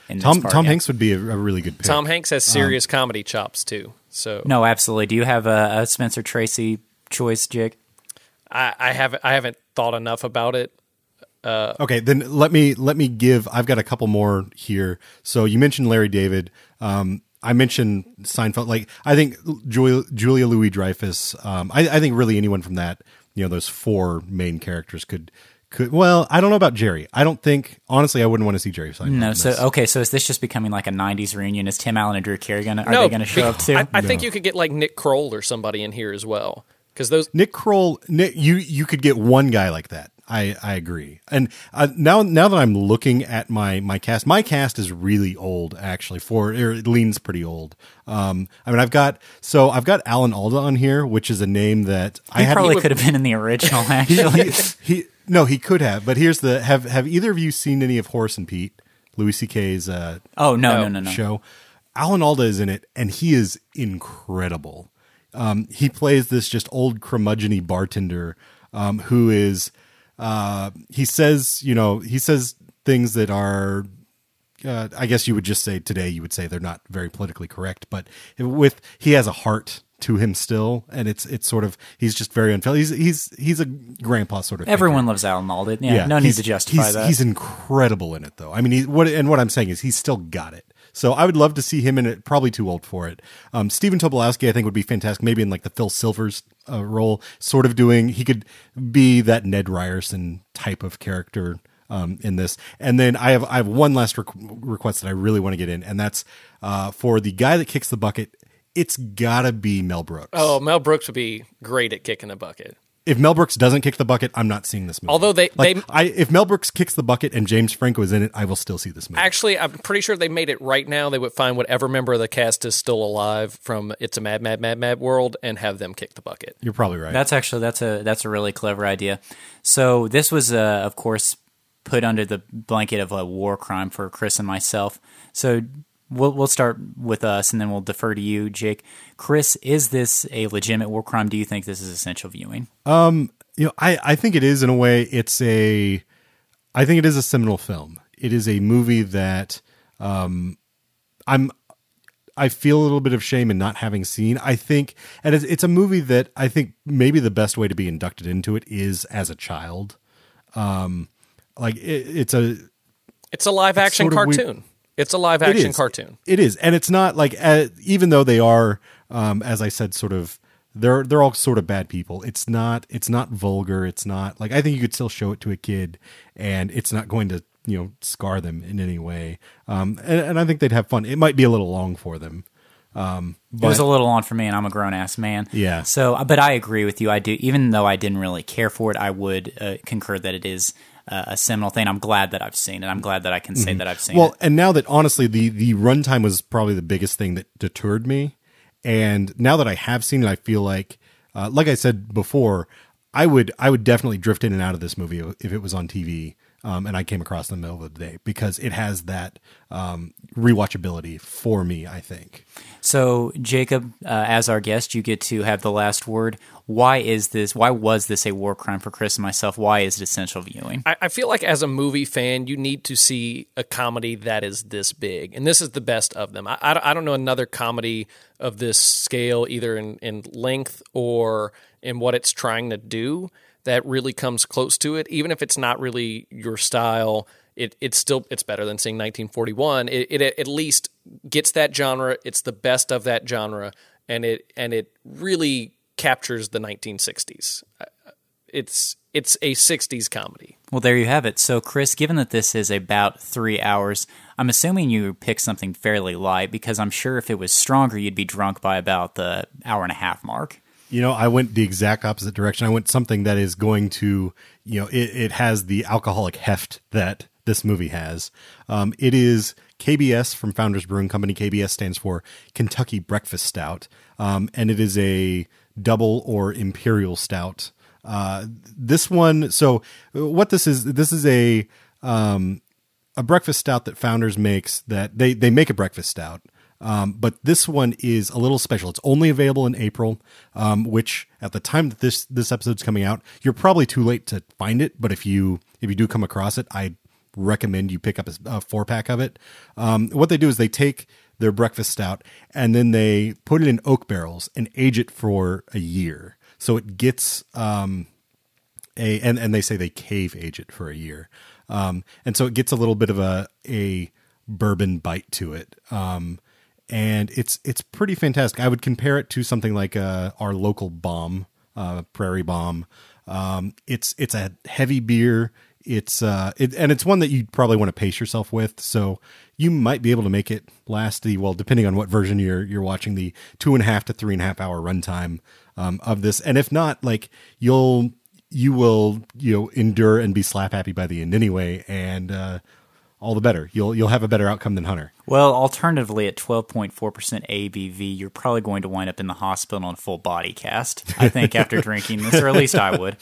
In this Tom part, Tom yeah. Hanks would be a, a really good pick. Tom Hanks has Um, serious comedy chops too. So No, absolutely. Do you have a, a Spencer Tracy choice, Jake? I, I haven't I haven't thought enough about it. Okay, then let me let me give. I've got a couple more here. So you mentioned Larry David. Um, I mentioned Seinfeld. Like I think Julia, Julia Louis Dreyfus. Um, I, I think really anyone from that. You know, those four main characters could could. Well, I don't know about Jerry. I don't think honestly. I wouldn't want to see Jerry Seinfeld. No. So okay. So is this just becoming like a '90s reunion? Is Tim Allen and Drew Carey gonna are no, they gonna show up be- too? I, I think you could get like Nick Kroll or somebody in here as well because those Nick Kroll, Nick, you you could get one guy like that. I I agree. And uh, now now that I'm looking at my my cast, my cast is really old actually. For or it leans pretty old. Um, I mean, I've got so I've got Alan Alda on here, which is a name that I he had probably could have been in the original. Actually, he no he could have. But here's the have have either of you seen any of Horace and Pete, Louis C.K.'s uh, oh no, No. no, no, no. show. Alan Alda is in it, and he is incredible. Um, he plays this just old curmudgeony bartender um, who is. Uh, he says, you know, he says things that are. Uh, I guess you would just say today you would say they're not very politically correct, but with he has a heart to him still, and it's it's sort of he's just very unfelt. He's he's he's a grandpa sort of. Everyone loves Alan Alda. Yeah, no need to justify he's, that. He's incredible in it, though. I mean, he, what and what I'm saying is he's still got it. So I would love to see him in it. Probably too old for it. Um, Stephen Tobolowsky, I think, would be fantastic. Maybe in like the Phil Silvers uh, role, sort of doing. He could be that Ned Ryerson type of character um, in this. And then I have I have one last requ- request that I really want to get in, and that's uh, for the guy that kicks the bucket. It's gotta be Mel Brooks. oh Mel Brooks would be great at kicking the bucket. if Mel Brooks doesn't kick the bucket, I'm not seeing this movie. Although they- like, they- I if Mel Brooks kicks the bucket and James Franco is in it, I will still see this movie. Actually, I'm pretty sure they made it right now. They would find whatever member of the cast is still alive from "It's a Mad, Mad, Mad, Mad World" and have them kick the bucket. You're probably right. That's actually that's a that's a really clever idea. So this was, uh, of course, put under the blanket of a war crime for Chris and myself. So we'll we'll start with us, and then we'll defer to you, Jake. Chris, is this a legitimate war crime? Do you think this is essential viewing? you know, I, I think it is in a way. It's a, I think it is a seminal film. It is a movie that, um, I'm, I feel a little bit of shame in not having seen. I think, and it's, it's a movie that I think maybe the best way to be inducted into it is as a child. Um, like it, it's a, It's a live action sort of weird- cartoon. It's a live action is. cartoon. It is, and it's not like uh, even though they are, um, as I said, sort of they're they're all sort of bad people. It's not it's not vulgar. It's not like I think you could still show it to a kid, and it's not going to you know scar them in any way. Um, and, and I think they'd have fun. It might be a little long for them. Um, it was a little on for me, and I'm a grown ass man. Yeah. So, but I agree with you. I do, even though I didn't really care for it, I would uh, concur that it is uh, a seminal thing. I'm glad that I've seen it. I'm glad that I can say that I've seen Mm-hmm. well, and now that honestly, the the runtime was probably the biggest thing that deterred me. And now that I have seen it, I feel like, uh, like I said before, I would I would definitely drift in and out of this movie if it was on TV. Um, and I came across it in the middle of the day because it has that um, rewatchability for me. I think. So, Jacob, uh, as our guest, you get to have the last word. Why is this? Why was this a war crime for Chris and myself? Why is it essential viewing? I, I feel like as a movie fan, you need to see a comedy that is this big, and this is the best of them. I, I, I don't know another comedy of this scale, either in, in length or in what it's trying to do, that really comes close to it. Even if it's not really your style, it it's still it's better than seeing 1941. It, it at least gets that genre. It's the best of that genre, and it and it really captures the 1960s. It's it's a 60s comedy. Well, there you have it. So, Chris, given that this is about three hours, I'm assuming you picked something fairly light because I'm sure if it was stronger, you'd be drunk by about the hour and a half mark. You know, I went the exact opposite direction. I went something that is going to, you know, it, it has the alcoholic heft that this movie has. Um, it is KBS from Founders Brewing Company. KBS stands for Kentucky Breakfast Stout, um, and it is a double or imperial stout. Uh, this one, so what this is, this is a um, a breakfast stout that Founders makes. That they they make a breakfast stout. Um, but this one is a little special. It's only available in April, um, which at the time that this this episode's coming out, you're probably too late to find it. But if you if you do come across it, I recommend you pick up a, a four pack of it. Um, what they do is they take their breakfast stout and then they put it in oak barrels and age it for a year, so it gets um, a and and they say they cave age it for a year, um, and so it gets a little bit of a a bourbon bite to it. Um, and it's it's pretty fantastic. I would compare it to something like uh, our local bomb, uh, Prairie Bomb. Um, it's it's a heavy beer. It's uh, it, and it's one that you probably want to pace yourself with. So you might be able to make it last the well, depending on what version you're you're watching, the two and a half to three and a half hour runtime um, of this. And if not, like you'll you will you know endure and be slap happy by the end anyway, and uh, all the better. You'll you'll have a better outcome than Hunter. Well, alternatively, at 12.4% ABV, you're probably going to wind up in the hospital in a full body cast, I think, after drinking this, or at least I would.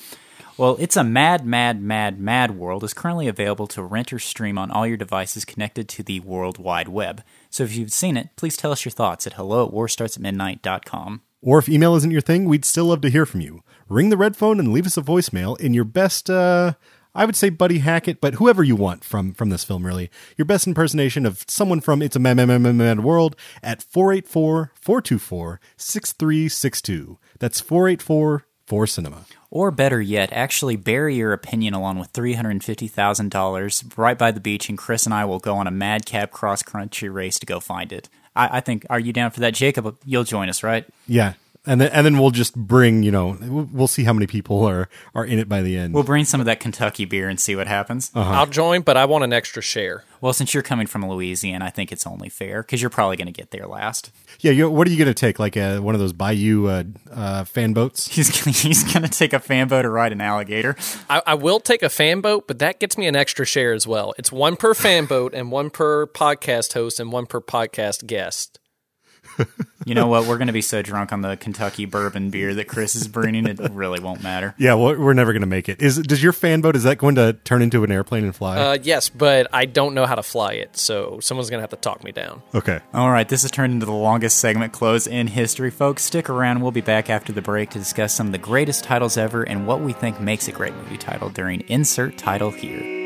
Well, It's a Mad, Mad, Mad, Mad World is currently available to rent or stream on all your devices connected to the World Wide Web. So if you've seen it, please tell us your thoughts at hello at warstartsatmidnight.com. Or if email isn't your thing, we'd still love to hear from you. Ring the red phone and leave us a voicemail in your best uh I would say Buddy Hackett, but whoever you want from from this film really. Your best impersonation of someone from It's a Mad Mad Mad Mad, Mad World at 484-424-6362. That's 484 4 Cinema. Or better yet, actually bury your opinion along with $350,000 right by the beach, and Chris and I will go on a madcap cross country race to go find it. I, I think, are you down for that? Jacob, you'll join us, right? Yeah. And then and then we'll just bring, you know, we'll we'll see how many people are are in it by the end. We'll bring some of that Kentucky beer and see what happens. I'll join, but I want an extra share. Well, since you're coming from Louisiana, I think it's only fair because you're probably going to get there last. yeah, you, what are you going to take like uh, one of those Bayou uh, uh, fan boats? He's gonna, he's going to take a fan boat or ride an alligator. I, I will take a fan boat, but that gets me an extra share as well. It's one per fan boat and one per podcast host and one per podcast guest. You know what? We're going to be so drunk on the Kentucky bourbon beer that Chris is bringing, it really won't matter. Yeah, well, we're never going to make it. Is does your fan boat is that going to turn into an airplane and fly? Uh, yes, but I don't know how to fly it, so someone's gonna have to talk me down. okay. All right, this has turned into the longest segment close in history, folks. Stick around. We'll be back after the break to discuss some of the greatest titles ever and what we think makes a great movie title during Insert Title Here.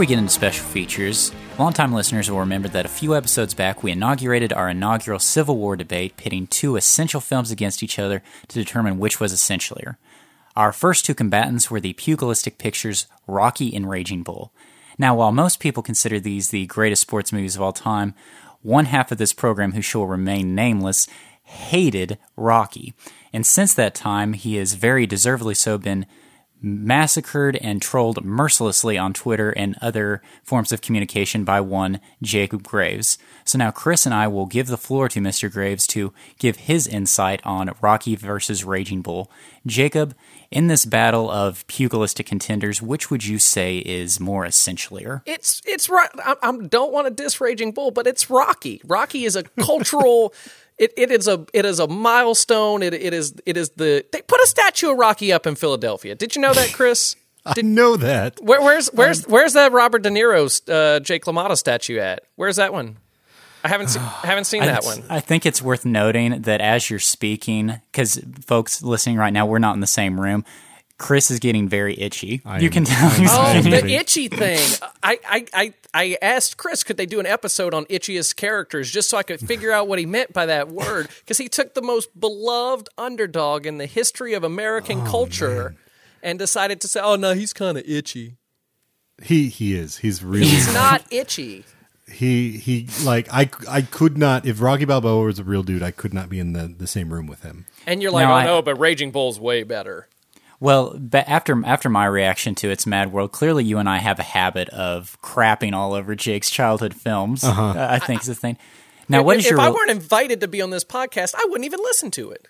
We get into special features, longtime listeners will remember that a few episodes back we inaugurated our inaugural Civil War debate pitting two essential films against each other to determine which was essentialier. Our first two combatants were the pugilistic pictures Rocky and Raging Bull. Now, while most people consider these the greatest sports movies of all time, one half of this program, who shall remain nameless, hated Rocky. And since that time, he has very deservedly so been massacred and trolled mercilessly on Twitter and other forms of communication by one Jacob Graves. So now Chris and I will give the floor to Mr. Graves to give his insight on Rocky versus Raging Bull. Jacob, in this battle of pugilistic contenders, which would you say is more essentialier? It's it's right. I, I don't want to diss Raging Bull, but it's Rocky. Rocky is a cultural. it, it is a it is a milestone. It it is it is the they put a statue of Rocky up in Philadelphia. Did you know that, Chris? Did, I know that. Where, where's where's where's that Robert De Niro's uh, Jake LaMotta statue at? Where's that one? I haven't seen haven't seen that I, one. I think it's worth noting that as you're speaking, because folks listening right now, we're not in the same room. Chris is getting very itchy. I you am- can tell. He's Oh, the itchy thing. I, I, I, I asked Chris, could they do an episode on itchiest characters just so I could figure out what he meant by that word? Because he took the most beloved underdog in the history of American oh, culture and decided to say, oh, no, he's kind of itchy. He he is. He's really He's not itchy. he he like I I could not if Rocky Balboa was a real dude, I could not be in the the same room with him. And you're like, No, oh, I- no, but Raging Bull's way better. Well, but after after my reaction to It's Mad World, clearly you and I have a habit of crapping all over Jake's childhood films. Uh, I think is the thing. Now, what if your? if I weren't invited to be on this podcast, I wouldn't even listen to it.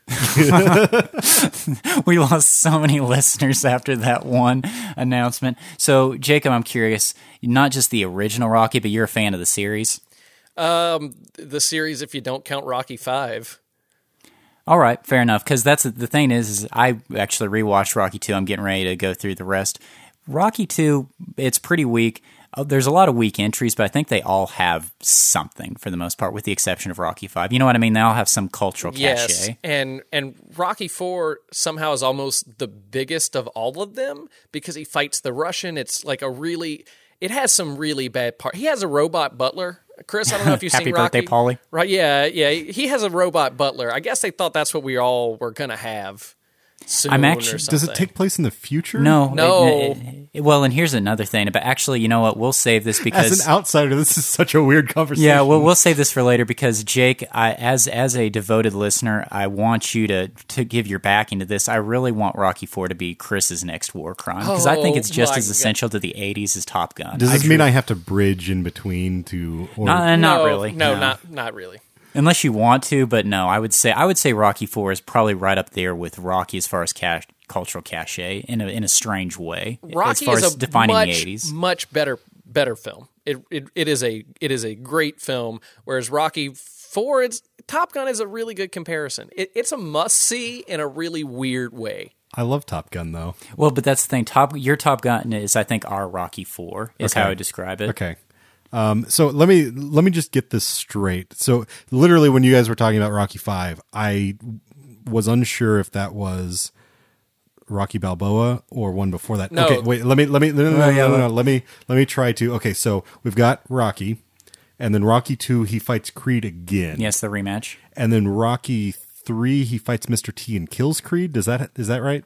we lost so many listeners after that one announcement. So, Jacob, I'm curious. Not just the original Rocky, but you're a fan of the series. The series, if you don't count Rocky Five. All right, fair enough. Because that's the thing is, is I actually rewatched Rocky Two. I'm getting ready to go through the rest. Rocky Two, it's pretty weak. Uh, There's a lot of weak entries, but I think they all have something for the most part, with the exception of Rocky Five. You know what I mean? They all have some cultural cachet. Yes, and and Rocky Four somehow is almost the biggest of all of them because he fights the Russian. It's like a really, it has some really bad part. He has a robot butler. Chris, I don't know if you've Happy seen birthday, Rocky. Paulie. Right? Yeah, yeah. He has a robot butler. I guess they thought that's what we all were gonna have. Soon I'm or actually- Does it take place in the future? No, No. it- it- it- well, and here's another thing. But actually, you know what? We'll save this because As an outsider, this is such a weird conversation. Yeah, well, we'll save this for later because Jake, I, as as a devoted listener, I want you to to give your backing to this. I really want Rocky Four to be Chris's next war crime because I think Oh, it's just as God. essential to the '80s as Top Gun. Does I this tru- mean I have to bridge in between to or Not, uh, not no, really. No, not not really. Unless you want to. But no, I would say I would say Rocky Four is probably right up there with Rocky as far as cash, cultural cachet in a in a strange way. as Rocky far is as a defining much, the '80s. much better better film. It, it it is a it is a great film. Whereas Rocky Four, it's Top Gun is a really good comparison. It, it's a must see in a really weird way. I love Top Gun though. Well, but that's the thing. Top your Top Gun is I think our Rocky Four is Okay. how I describe it. Okay. Um, so let me let me just get this straight. So literally, when you guys were talking about Rocky Five, I was unsure if that was Rocky Balboa or one before that. No. Okay, wait. Let me let me no, no, no, yeah, no, no, let- no, let me let me try to. Okay, so we've got Rocky, and then Rocky Two, he fights Creed again. Yes, the rematch. and then Rocky Three, he fights Mister T and kills Creed. Does that is that right?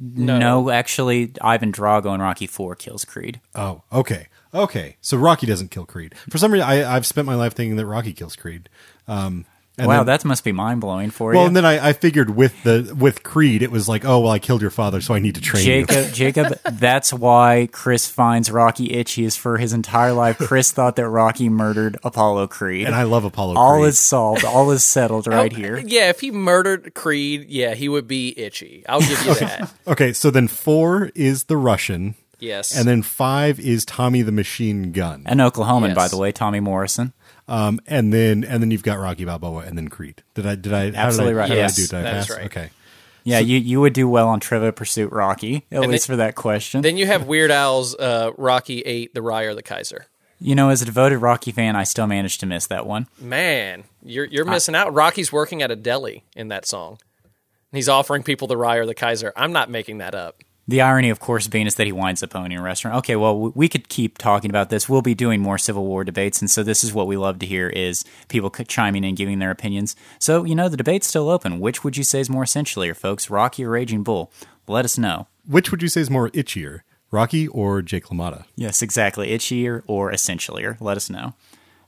No. actually, Ivan Drago in Rocky Four kills Creed. Oh, okay, okay. So Rocky doesn't kill Creed. For some reason, I, I've spent my life thinking that Rocky kills Creed. Um, and wow, then- that must be mind blowing for well, you. Well, and then I, I figured with the with Creed, it was like, oh well, I killed your father, so I need to train you. Jacob, Jacob, that's why Chris finds Rocky itchy is for his entire life. Chris thought that Rocky murdered Apollo Creed. And I love Apollo. Creed. All Creed. is solved. All is settled right here. Yeah, if he murdered Creed, yeah, he would be itchy. I'll give you that. okay. So then four is the Russian, Yes. and then five is Tommy the Machine Gun, An Oklahoman, by the way, Tommy Morrison. um, and then and then you've got Rocky Balboa, and then Creed. Did I did I how Absolutely did I, right. How Yes, did I do? Did I that is pass? right. Okay. Yeah, you you would do well on Trivial Pursuit Rocky, at least then- for that question. then you have Weird Al's uh, Rocky Eight, The Rye or the Kaiser. you know, as a devoted Rocky fan, I still managed to miss that one. Man, you're you're missing out. Rocky's working at a deli in that song. And he's offering people the Rye or the Kaiser. I'm not making that up. The irony, of course, being is that he winds up owning a restaurant. Okay, well, we could keep talking about this. We'll be doing more Civil War debates, and so this is what we love to hear is people chiming in, giving their opinions. So, you know, the debate's still open. Which would you say is more essentially, folks, Rocky or Raging Bull? Let us know. Which would you say is more itchier, Rocky or Jake LaMotta? Yes, exactly. Itchier or essentialier. Let us know.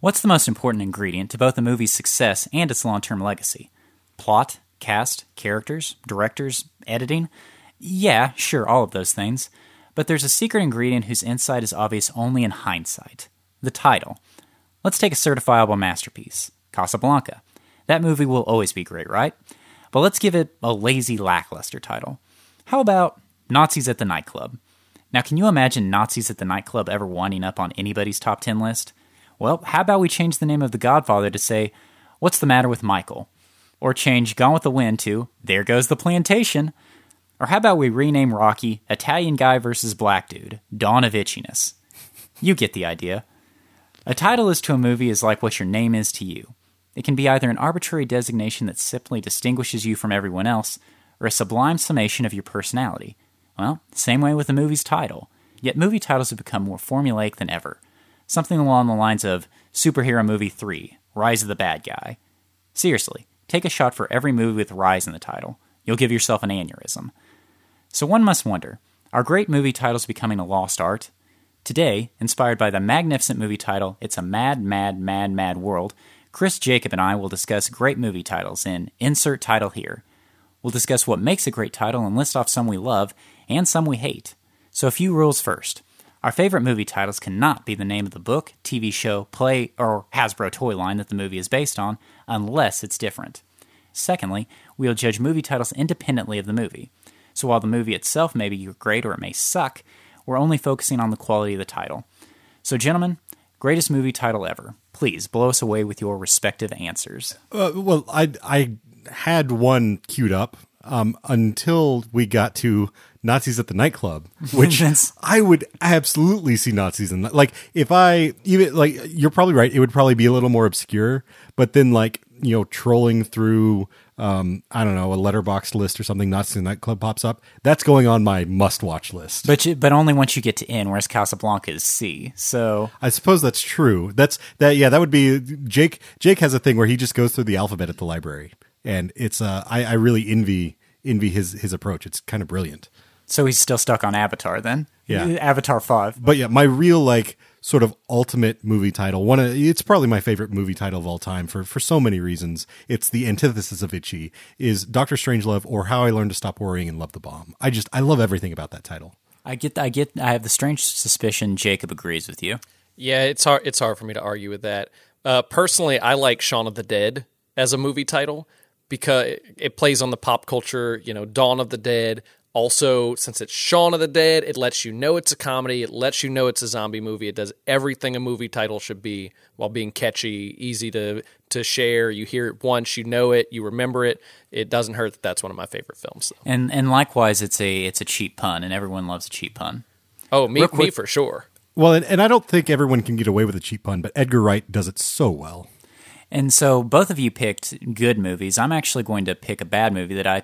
What's the most important ingredient to both a movie's success and its long term legacy? Plot, cast, characters, directors, editing? Yeah, sure, all of those things. But there's a secret ingredient whose insight is obvious only in hindsight the title. Let's take a certifiable masterpiece Casablanca. That movie will always be great, right? But let's give it a lazy, lackluster title. How about Nazis at the Nightclub? Now, can you imagine Nazis at the Nightclub ever winding up on anybody's top 10 list? Well, how about we change the name of The Godfather to say, What's the Matter with Michael? Or change Gone with the Wind to There Goes the Plantation? Or how about we rename Rocky Italian Guy versus Black Dude, Dawn of Itchiness? You get the idea. A title is to a movie is like what your name is to you. It can be either an arbitrary designation that simply distinguishes you from everyone else, or a sublime summation of your personality. Well, same way with the movie's title. Yet movie titles have become more formulaic than ever. Something along the lines of Superhero Movie 3, Rise of the Bad Guy. Seriously, take a shot for every movie with Rise in the title. You'll give yourself an aneurysm. So one must wonder are great movie titles becoming a lost art? Today, inspired by the magnificent movie title It's a Mad, Mad, Mad, Mad World, Chris Jacob and I will discuss great movie titles in Insert Title Here. We'll discuss what makes a great title and list off some we love and some we hate. So, a few rules first. Our favorite movie titles cannot be the name of the book, TV show, play, or Hasbro toy line that the movie is based on, unless it's different. Secondly, we'll judge movie titles independently of the movie. So while the movie itself may be great or it may suck, we're only focusing on the quality of the title. So, gentlemen, greatest movie title ever. Please blow us away with your respective answers. Uh, well, I I had one queued up um, until we got to Nazis at the nightclub, which I would absolutely see Nazis in. Like if I even like, you're probably right. It would probably be a little more obscure, but then like you know, trolling through. Um, I don't know, a Letterboxd list or something, Nazis in the nightclub pops up. That's going on my must-watch list. But you, but only once you get to N, whereas Casablanca is C. So I suppose that's true. That's that. Yeah, that would be Jake. Jake has a thing where he just goes through the alphabet at the library, and it's. Uh, I, I really envy envy his his approach. It's kind of brilliant. so he's still stuck on Avatar then. Yeah. Avatar five. But yeah, my real like sort of ultimate movie title. One. Of, it's probably my favorite movie title of all time for for so many reasons. It's the antithesis of itchy. Is Doctor Strangelove or How I Learned to Stop Worrying and Love the Bomb. I just I love everything about that title. I get I get I have the strange suspicion Jacob agrees with you. Yeah, it's hard. It's hard for me to argue with that. Uh, personally, I like Shaun of the Dead as a movie title because it, it plays on the pop culture. You know, Dawn of the Dead. Also, since it's Shaun of the Dead, it lets you know it's a comedy. It lets you know it's a zombie movie. It does everything a movie title should be while being catchy, easy to to share. You hear it once, you know it, you remember it. It doesn't hurt that that's one of my favorite films. Though. And and likewise, it's a it's a cheap pun, and everyone loves a cheap pun. Oh, me, Real me for sure. Well, and, and I don't think everyone can get away with a cheap pun, but Edgar Wright does it so well. And so both of you picked good movies. I'm actually going to pick a bad movie that I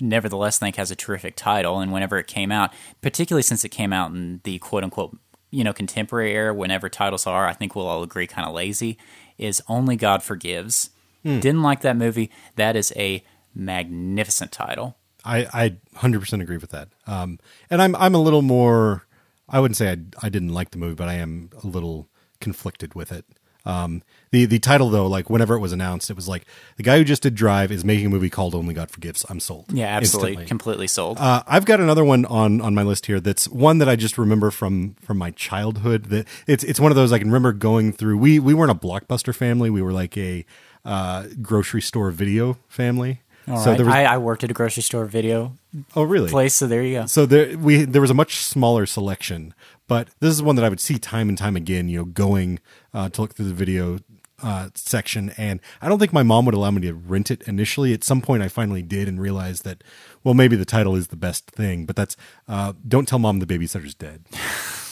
nevertheless think has a terrific title. And whenever it came out, particularly since it came out in the quote unquote you know contemporary era, whenever titles are, I think we'll all agree, kind of lazy, is Only God Forgives. Didn't like that movie. That is a magnificent title. I I hundred percent agree with that. Um, and I'm I'm a little more. I wouldn't say I I didn't like the movie, but I am a little conflicted with it. Um, the the title though, like whenever it was announced, it was like the guy who just did Drive is making a movie called Only God Forgives. I'm sold. Yeah, absolutely, Instantly. completely sold. Uh, I've got another one on on my list here. That's one that I just remember from from my childhood. That it's it's one of those I can remember going through. We we weren't a blockbuster family. We were like a uh, grocery store video family. All so right. there was I, I worked at a grocery store video oh really place, so there you go. so there we there was a much smaller selection, but this is one that I would see time and time again. You know, going uh, to look through the video uh, section, and I don't think my mom would allow me to rent it initially. At some point, I finally did and realized that well, maybe the title is the best thing, but that's uh, "Don't Tell Mom the Babysitter's Dead."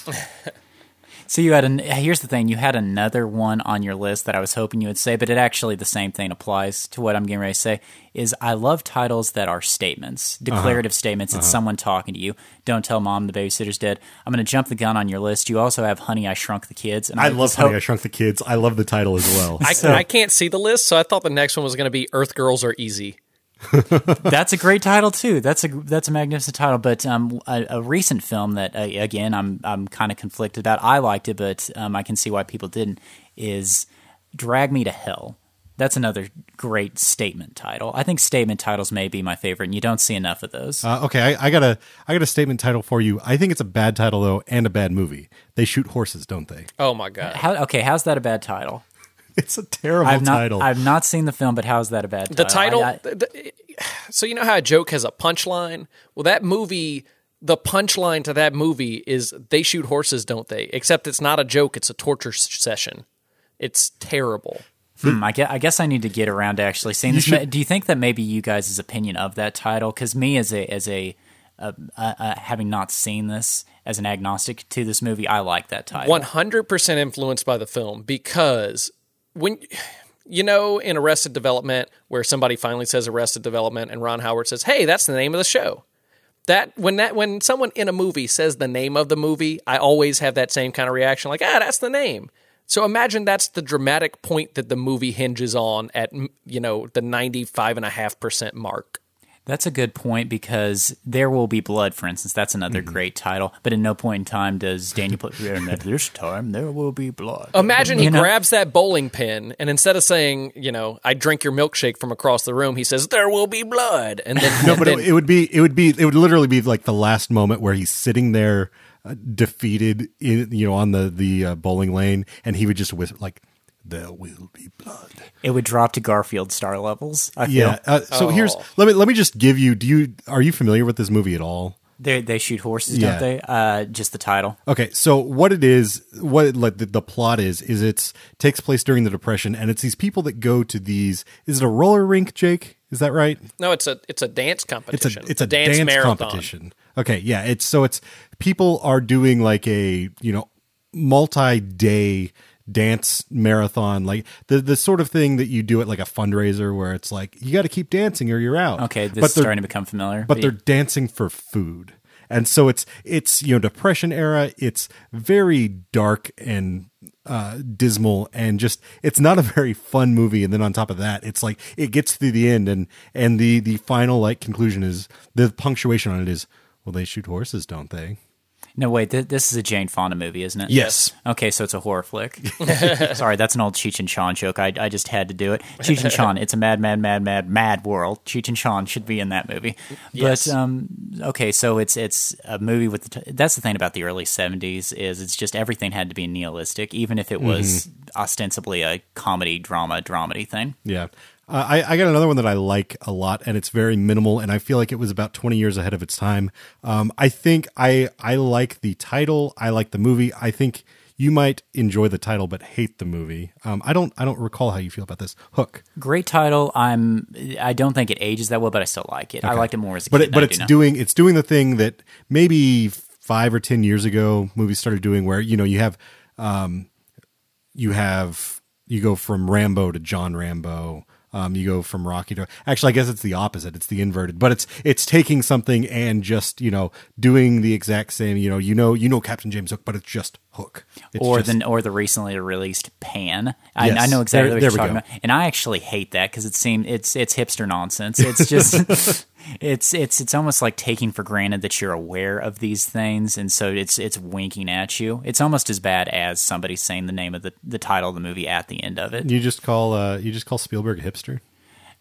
So you had an here's the thing, you had another one on your list that I was hoping you would say, but it actually the same thing applies to what I'm getting ready to say. Is I love titles that are statements, Uh-huh. declarative statements. It's someone talking to you. Don't tell mom the babysitter's dead. I'm going to jump the gun on your list. You also have Honey, I Shrunk the Kids, and I love Honey, hope- I Shrunk the Kids. I love the title as well. I, So- I can't see the list, so I thought the next one was going to be Earth Girls Are Easy. That's a great title too. That's a that's a magnificent title. But um, a, a recent film that uh, again I'm I'm kind of conflicted about. I liked it, but um, I can see why people didn't. Is Drag Me to Hell. That's another great statement title. I think statement titles may be my favorite, and you don't see enough of those. Uh, okay, I, I got a I got a statement title for you. I think it's a bad title though, and a bad movie. They shoot horses, don't they? Oh my god. How, okay, how's that a bad title? It's a terrible I've not title. I've not seen the film, but how's that a bad title? The title. I- I- the- the- so you know how a joke has a punchline? Well, that movie, the punchline to that movie is they shoot horses, don't they? Except it's not a joke; it's a torture session. It's terrible. Hmm, I, guess, I guess I need to get around to actually seeing this. Do you think that maybe you guys' opinion of that title? Because me, as a as a uh, uh, uh, having not seen this as an agnostic to this movie, I like that title. One hundred percent influenced by the film because when you know in Arrested Development where somebody finally says Arrested Development and Ron Howard says, "Hey, that's the name of the show." That when that when someone in a movie says the name of the movie, I always have that same kind of reaction, like, "Ah, that's the name." So imagine that's the dramatic point that the movie hinges on at you know the ninety five and a half percent mark. That's a good point because there will be blood, for instance. That's another Mm-hmm. great title. But in no point in time does Daniel put and at this time there will be blood. Imagine he You know? grabs that bowling pin and instead of saying, you know, I drink your milkshake from across the room, he says, "There will be blood," and then no, but then- it, it would be it would be it would literally be like the last moment where he's sitting there uh, defeated in you know on the the uh, bowling lane, and he would just whisper like, "There will be blood." It would drop to Garfield star levels. I feel. Yeah. Uh, so here's let me let me just give you. Do you are you familiar with this movie at all? They they shoot horses, Yeah. don't they? Uh, just the title. Okay, so what it is, what like the, the plot is, is it's takes place during the Depression, and it's these people that go to these. Is it a roller rink, Jake? Is that right? no, it's a it's a dance It's competition. a it's a dance, marathon. competition. Okay, yeah, it's so it's people are doing like a you know multi day dance marathon, like the the sort of thing that you do at like a fundraiser where it's like you got to keep dancing or you're out. Okay, this but is starting to become familiar. but they're dancing for food and so it's it's you know depression era it's very dark and uh dismal and just it's not a very fun movie and then on top of that it's like it gets to the end and and the the final like conclusion is the punctuation on it is well they shoot horses don't they no wait. Th- this is a Jane Fonda movie, isn't it? Yes. Okay, so it's a horror flick. Sorry, that's an old Cheech and Chong joke. I, I just had to do it. Cheech and Chong. It's a mad, mad, mad, mad, mad world. Cheech and Chong should be in that movie. Yes. But um, okay, so it's it's a movie with the. T- that's the thing about the early '70s is it's just everything had to be nihilistic, even if it was ostensibly a comedy, drama, dramedy thing. Yeah. Uh, I, I got another one that I like a lot, and it's very minimal, and I feel like it was about 20 years ahead of its time. Um, I think I I like the title. I like the movie. I think you might enjoy the title but hate the movie. Um, I don't I don't recall how you feel about this. Hook, Great title. I'm. I don't think it ages that well, but I still like it. I liked it more as a but kid. it, but it's do doing it's doing the thing that maybe five or ten years ago movies started doing, where you know you have um, you have you go from Rambo to John Rambo. Um, you go from Rocky to actually, I guess it's the opposite. It's the inverted, but it's it's taking something and just you know doing the exact same. You know, you know, you know Captain James Hook, but it's just Hook. It's or just- the or the recently released Pan. I, Yes. I know exactly There- what you're talking go. about, and I actually hate that because it seems it's it's hipster nonsense. It's just it's it's it's almost like taking for granted that you're aware of these things, and so it's it's winking at you. It's almost as bad as somebody saying the name of the the title of the movie at the end of it. you just call uh, you just call Spielberg a hipster.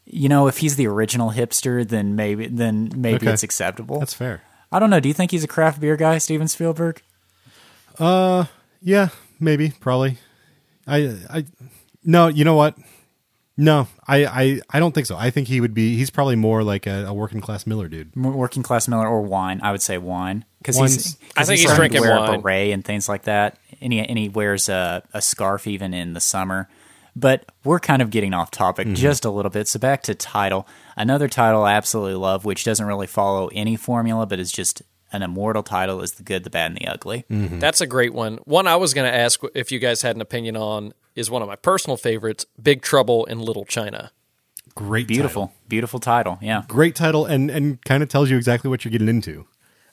You know, if he's the original hipster, then maybe then maybe Okay. it's acceptable. That's fair. I don't know. Do you think he's a craft beer guy, Steven Spielberg? uh Yeah, maybe, probably. I, I, no, you know what? No, I, I, I don't think so. I think he would be. He's probably more like a, a working class Miller dude. M- Working class Miller or wine? I would say wine because Wine's- he's. I 'cause think he's starting to drinking wear wine. a beret and things like that, and he, and he wears a, a scarf even in the summer. But we're kind of getting off topic Mm-hmm. just a little bit. So back to title. Another title I absolutely love, which doesn't really follow any formula, but is just an immortal title is The Good, the Bad, and the Ugly. That's a great one. One I was going to ask if you guys had an opinion on is one of my personal favorites, Big Trouble in Little China. Great, Beautiful, title. beautiful title. Yeah. great title, and and kind of tells you exactly what you're getting into.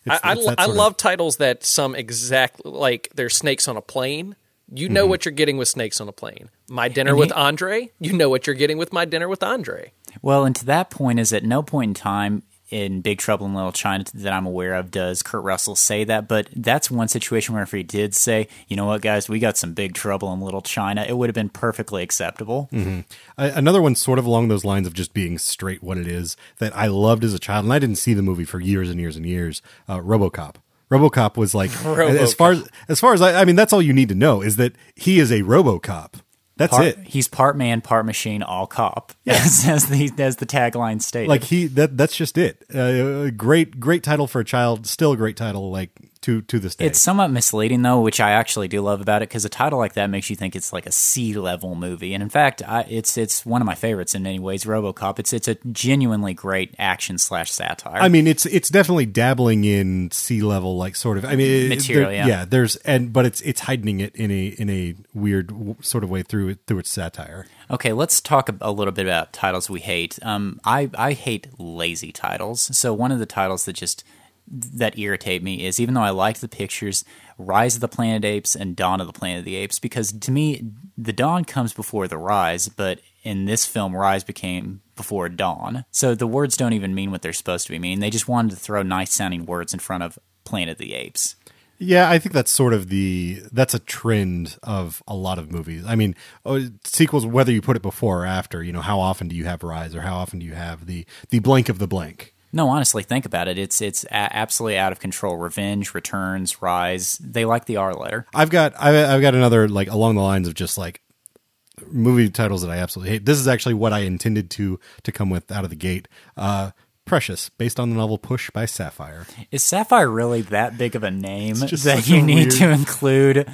I, It's- I, it's that I sort of- love titles that some exact like there's snakes on a plane. You know Mm-hmm. what you're getting with snakes on a plane. My dinner And with he- Andre. You know what you're getting with my dinner with Andre. Well, and to that point, is at no point in time in Big Trouble in Little China that I'm aware of does Kurt Russell say that. But that's one situation where if he did say, you know what, guys, we got some big trouble in Little China, it would have been perfectly acceptable. A- Another one sort of along those lines of just being straight what it is that I loved as a child, and I didn't see the movie for years and years and years. Uh, RoboCop. RoboCop was like as far as as far as I, I mean, that's all you need to know is that he is a RoboCop. That's Part, it. He's part man, part machine, all cop. As, as the as the tagline states. Like he that that's just it. Uh, a great great title for a child. Still a great title. Like to to this day. It's somewhat misleading though, which I actually do love about it because a title like that makes you think it's like a C level movie, and in fact, I, it's it's one of my favorites in many ways. RoboCop. It's it's a genuinely great action slash satire. I mean, it's it's definitely dabbling in C level, like sort of. I mean, Material, there- yeah. There's and but it's it's heightening it in a in a weird w- sort of way through it through its satire. Okay, let's talk a, a little bit about titles we hate. Um, I I hate lazy titles. So one of the titles that just that irritate me is even though I liked the pictures, Rise of the Planet Apes and Dawn of the Planet of the Apes, because to me the Dawn comes before the Rise, but in this film Rise became before Dawn. So the words don't even mean what they're supposed to be meaning. They just wanted to throw nice sounding words in front of Planet of the Apes. Yeah, I think that's sort of the that's a trend of a lot of movies. I mean, uh, sequels, whether you put it before or after, you know, how often do you have Rise or how often do you have the the blank of the blank? No, honestly, think about it. It's it's a- absolutely out of control. Revenge, Returns, Rise. They like the R letter. I've got I, I've got another like along the lines of just like movie titles that I absolutely hate. This is actually what I intended to to come with out of the gate. Uh, Precious, based on the novel Push by Sapphire. Is Sapphire really that big of a name that you need weird- to include?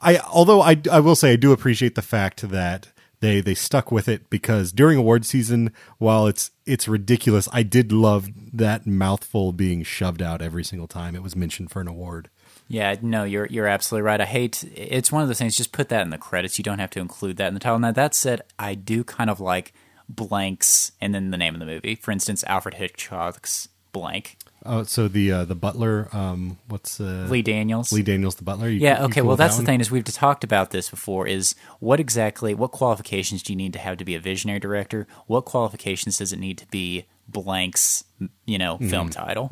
I although I I will say I do appreciate the fact that they they stuck with it because during award season, while it's it's ridiculous, I did love that mouthful being shoved out every single time it was mentioned for an award. Yeah, no, you're you're absolutely right. I hate it's one of those things. Just put that in the credits. You don't have to include that in the title. Now that said, I do kind of like blanks and then the name of the movie. For instance, Alfred Hitchcock's Blank. Oh, so the uh, the butler, um, what's uh, Lee Daniels. Lee Daniels, the butler. You- Yeah, okay. Well, that's the thing is we've talked about this before. Is what exactly what qualifications do you need to have to be a visionary director? What qualifications does it need to be blanks? You know, Mm-hmm. film title.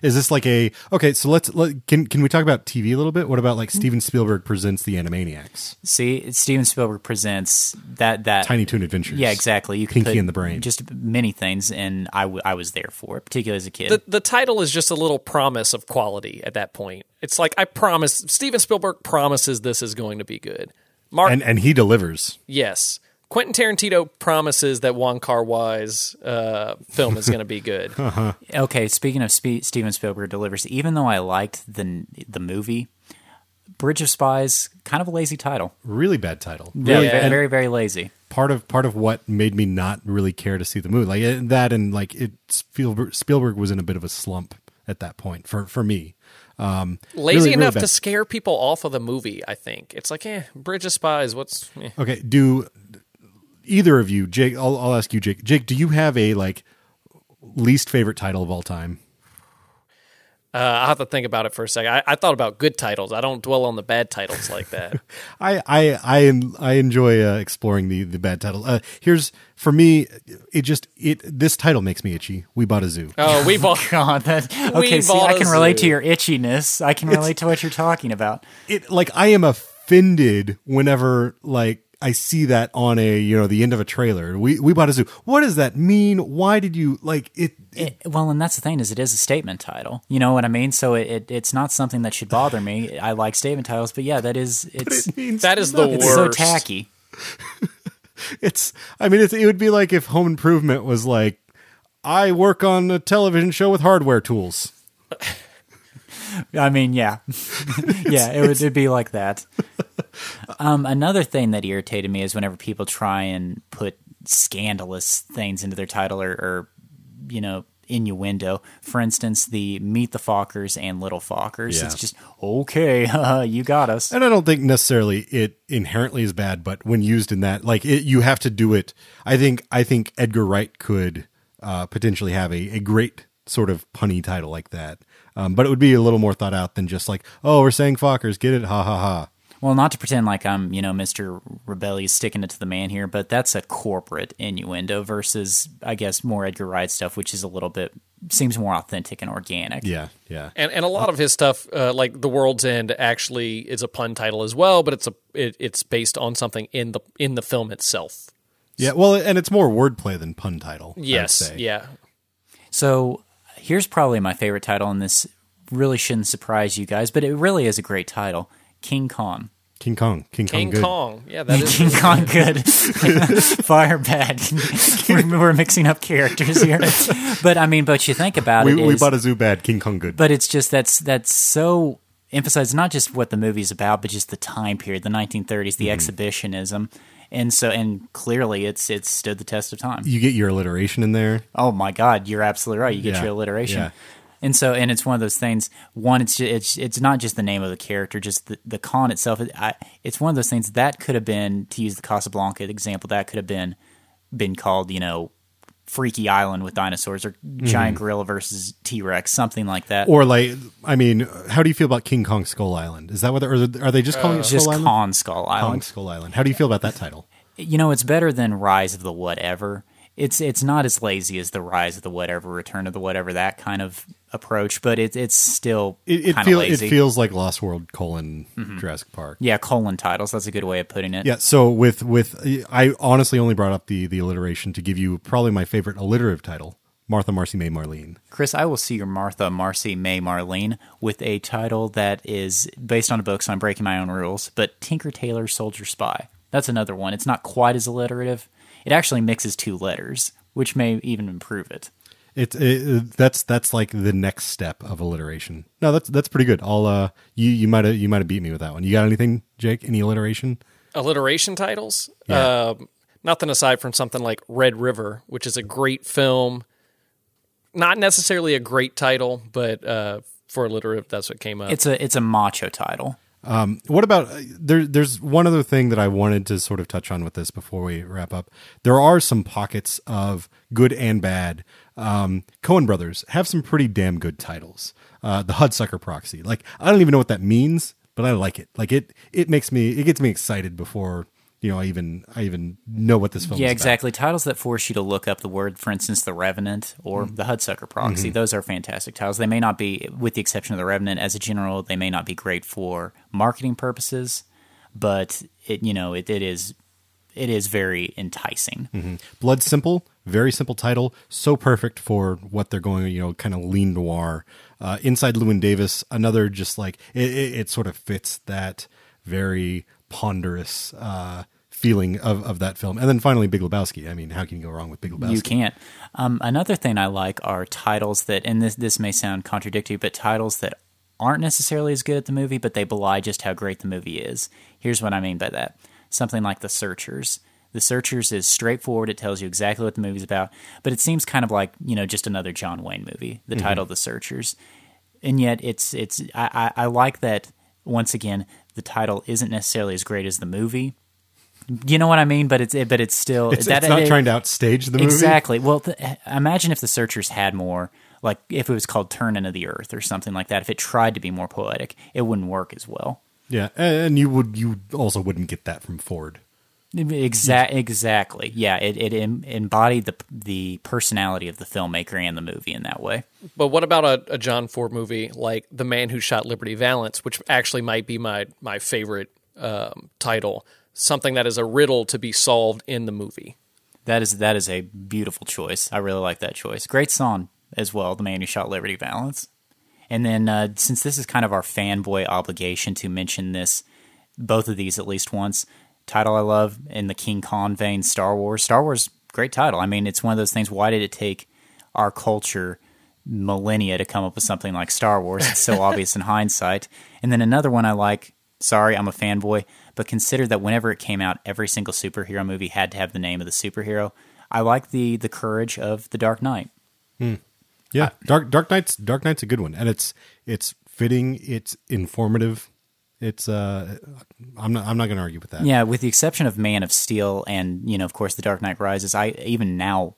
Is this like a okay? So let's let, can can we talk about TV a little bit? What about like Mm-hmm. Steven Spielberg presents the Animaniacs, See, Steven Spielberg presents that that Tiny Toon Adventures? Yeah, exactly. You can Pinky put and the Brain. just many things, and I, w- I was there for it, particularly as a kid. The the title is just a little promise of quality at that point. It's like I promise Steven Spielberg promises this is going to be good. Mark and and he delivers. yes. Quentin Tarantino promises that Wong Kar Wai's uh, film is going to be good. okay, speaking of Spe- Steven Spielberg delivers, even though I liked the the movie, Bridge of Spies, kind of a lazy title. Really bad title. Yeah, Really, very, and very very lazy. part of part of what made me not really care to see the movie, like eh, that, and like it Spielberg, Spielberg was in a bit of a slump at that point for for me. Um, Lazy really, really enough bad. to scare people off of the movie, I think. It's like, eh, Bridge of Spies, what's eh. Okay, do either of you, Jake? I'll, I'll ask you, Jake. Jake, do you have a like least favorite title of all time? Uh, I'll have to think about it for a second. I, I thought about good titles. I don't dwell on the bad titles like that. I I I, I enjoy uh, exploring the the bad title. Uh, here's for me, it just it this title makes me itchy. We bought a zoo. Oh, we bought. God, that okay. See, bought I a can relate to your itchiness. I can relate to what you're talking about. It like I am offended whenever like I see that on a you know the end of a trailer. We we bought a zoo. What does that mean? Why did you like it? It, well, and that's the thing is, it is a statement title. You know what I mean? So it, it it's not something that should bother me. I like statement titles, but yeah, that is it's it means That is the it's worst. so tacky. It's I mean it's, it would be like if Home Improvement was like I work on a television show with hardware tools. I mean, yeah, yeah, it would it'd be like that. Um, another thing that irritated me is whenever people try and put scandalous things into their title, or, or you know, innuendo. For instance, the Meet the Fockers and Little Fockers. Yeah. It's just okay, you got us. And I don't think necessarily it inherently is bad, but when used in that, like it, you have to do it. I think I think Edgar Wright could uh, potentially have a, a great sort of punny title like that, um, but it would be a little more thought out than just like, oh, we're saying Fockers, get it, ha ha ha. Well, not to pretend like I'm, you know, Mr. Rebellious sticking it to the man here, but that's a corporate innuendo versus, I guess, more Edgar Wright stuff, which is a little bit seems more authentic and organic. Yeah, yeah. And and a lot of his stuff, uh, like The World's End, actually is a pun title as well, but it's a it, it's based on something in the in the film itself. Yeah, well, and it's more wordplay than pun title. Yes, say. yeah. So here's probably my favorite title, and this really shouldn't surprise you guys, but it really is a great title King Kong. King Kong, King Kong, King good. Kong, yeah, that is. King Kong good, fire bad. we're, we're mixing up characters here, but I mean, but you think about We, it, we is- bought a zoo bad, King Kong good. but it's just that's that's so emphasized not just what the movie's about, but just the time period, the 1930s, the mm-hmm. exhibitionism, and so and clearly it's it's stood the test of time. you get your alliteration in there. Oh my God, you're absolutely right. You get Yeah, your alliteration. yeah. And so, and it's one of those things. One, it's just, it's it's not just the name of the character, just the, the con itself. It, I, it's one of those things that could have been, to use the Casablanca example, that could have been been called, you know, Freaky Island with dinosaurs or Giant Gorilla versus T Rex, something like that. Mm-hmm. Or like, I mean, how do you feel about King Kong Skull Island? Is that what? They're, or are they just calling it Skull just Island? Con Skull Kong Island. Skull Island. How do you feel about that title? you know, it's better than Rise of the Whatever. It's it's not as lazy as the Rise of the Whatever, Return of the Whatever, that kind of approach, but it, it's still It, it it feels like Lost World colon mm-hmm. Jurassic Park. yeah, colon titles. That's a good way of putting it. Yeah. So with with I honestly only brought up the the alliteration to give you probably my favorite alliterative title, Martha Marcy May Marlene. Chris, I will see your Martha Marcy May Marlene with a title that is based on a book, so I'm breaking my own rules. But Tinker Tailor Soldier Spy. That's another one. It's not quite as alliterative. It actually mixes two letters, which may even improve it. It's it, that's that's like the next step of alliteration. No, that's that's pretty good. I'll uh you you might have you might have beat me with that one. You got anything, Jake? Any alliteration? alliteration titles. Yeah. Um, nothing aside from something like Red River, which is a great film. Not necessarily a great title, but uh, for alliterative, that's what came up. It's a it's a macho title. Um, What about uh, there? There's one other thing that I wanted to sort of touch on with this before we wrap up. There are some pockets of good and bad. Um, Coen Brothers have some pretty damn good titles. Uh, the Hudsucker Proxy, like I don't even know what that means, but I like it. Like it, it makes me, it gets me excited before you know I even I even know what this film. Yeah, exactly. Titles that force you to look up the word, for instance, The Revenant or Mm-hmm. The Hudsucker Proxy. Those are fantastic titles. They may not be, with the exception of The Revenant, as a general, they may not be great for marketing purposes, but it, you know, it, it is, it is very enticing. Mm-hmm. Blood Simple, very simple title, so perfect for what they're going, you know, kind of lean noir. Uh, Inside Llewyn Davis, another just like it, it, it sort of fits that very ponderous uh, feeling of, of that film. And then finally, Big Lebowski. I mean, how can you go wrong with Big Lebowski? You can't. Um, another thing I like are titles that, and this this may sound contradictory, but titles that aren't necessarily as good at the movie, but they belie just how great the movie is. Here's what I mean by that: something like The Searchers. The Searchers is straightforward; it tells you exactly what the movie's about, but it seems kind of like you know just another John Wayne movie. The mm-hmm. title, The Searchers, and yet it's it's I, I, I like that. Once again, the title isn't necessarily as great as the movie. You know what I mean? But it's but it's still It's, that it's not it- trying to outstage the movie. Exactly. Well, th- imagine if the searchers had more, like if it was called "Turn into the Earth" or something like that. If it tried to be more poetic, it wouldn't work as well. Yeah, and you would you also wouldn't get that from Ford. Exact. Exactly. Yeah. It it em- embodied the the personality of the filmmaker and the movie in that way. but what about a, a John Ford movie like The Man Who Shot Liberty Valance, which actually might be my my favorite um, title? Something that is a riddle to be solved in the movie. That is that is a beautiful choice. I really like that choice. Great song as well. The man who shot Liberty Valance. And then uh, since this is kind of our fanboy obligation to mention this, both of these at least once. Title I love in the King Kong vein, Star Wars. Star Wars, great title. I mean, it's one of those things. Why did it take our culture millennia to come up with something like Star Wars? It's so obvious in hindsight. And then another one I like. Sorry, I'm a fanboy, but consider that whenever it came out, every single superhero movie had to have the name of the superhero. I like the the courage of the Dark Knight. Hmm. Yeah, Dark Dark Knight's Dark Knight's a good one, and it's it's fitting, it's informative. It's uh, I'm not I'm not going to argue with that. Yeah, with the exception of Man of Steel and you know, of course, The Dark Knight Rises. I even now,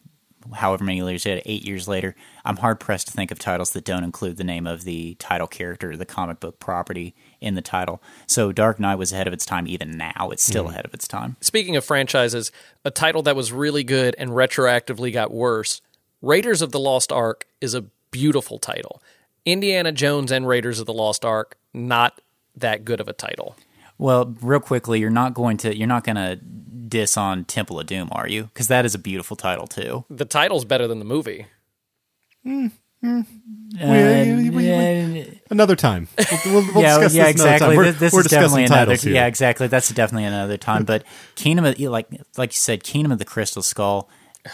however many years later, eight years later, I'm hard pressed to think of titles that don't include the name of the title character, the comic book property in the title. So Dark Knight was ahead of its time. Even now, it's still ahead of its time. Speaking of franchises, a title that was really good and retroactively got worse Raiders of the Lost Ark is a beautiful title. Indiana Jones and Raiders of the Lost Ark, not that good of a title. Well, real quickly, you're not going to you're not going to diss on Temple of Doom, are you? Because that is a beautiful title too. The title's better than the movie. Uh, we- we- yeah, Another time, we'll, we'll, we'll yeah, discuss yeah, this another exactly. time. We're, This, this we're is definitely discussing another. titles here. Yeah, exactly. That's definitely another time. But Kingdom of like like you said, Kingdom of the Crystal Skull.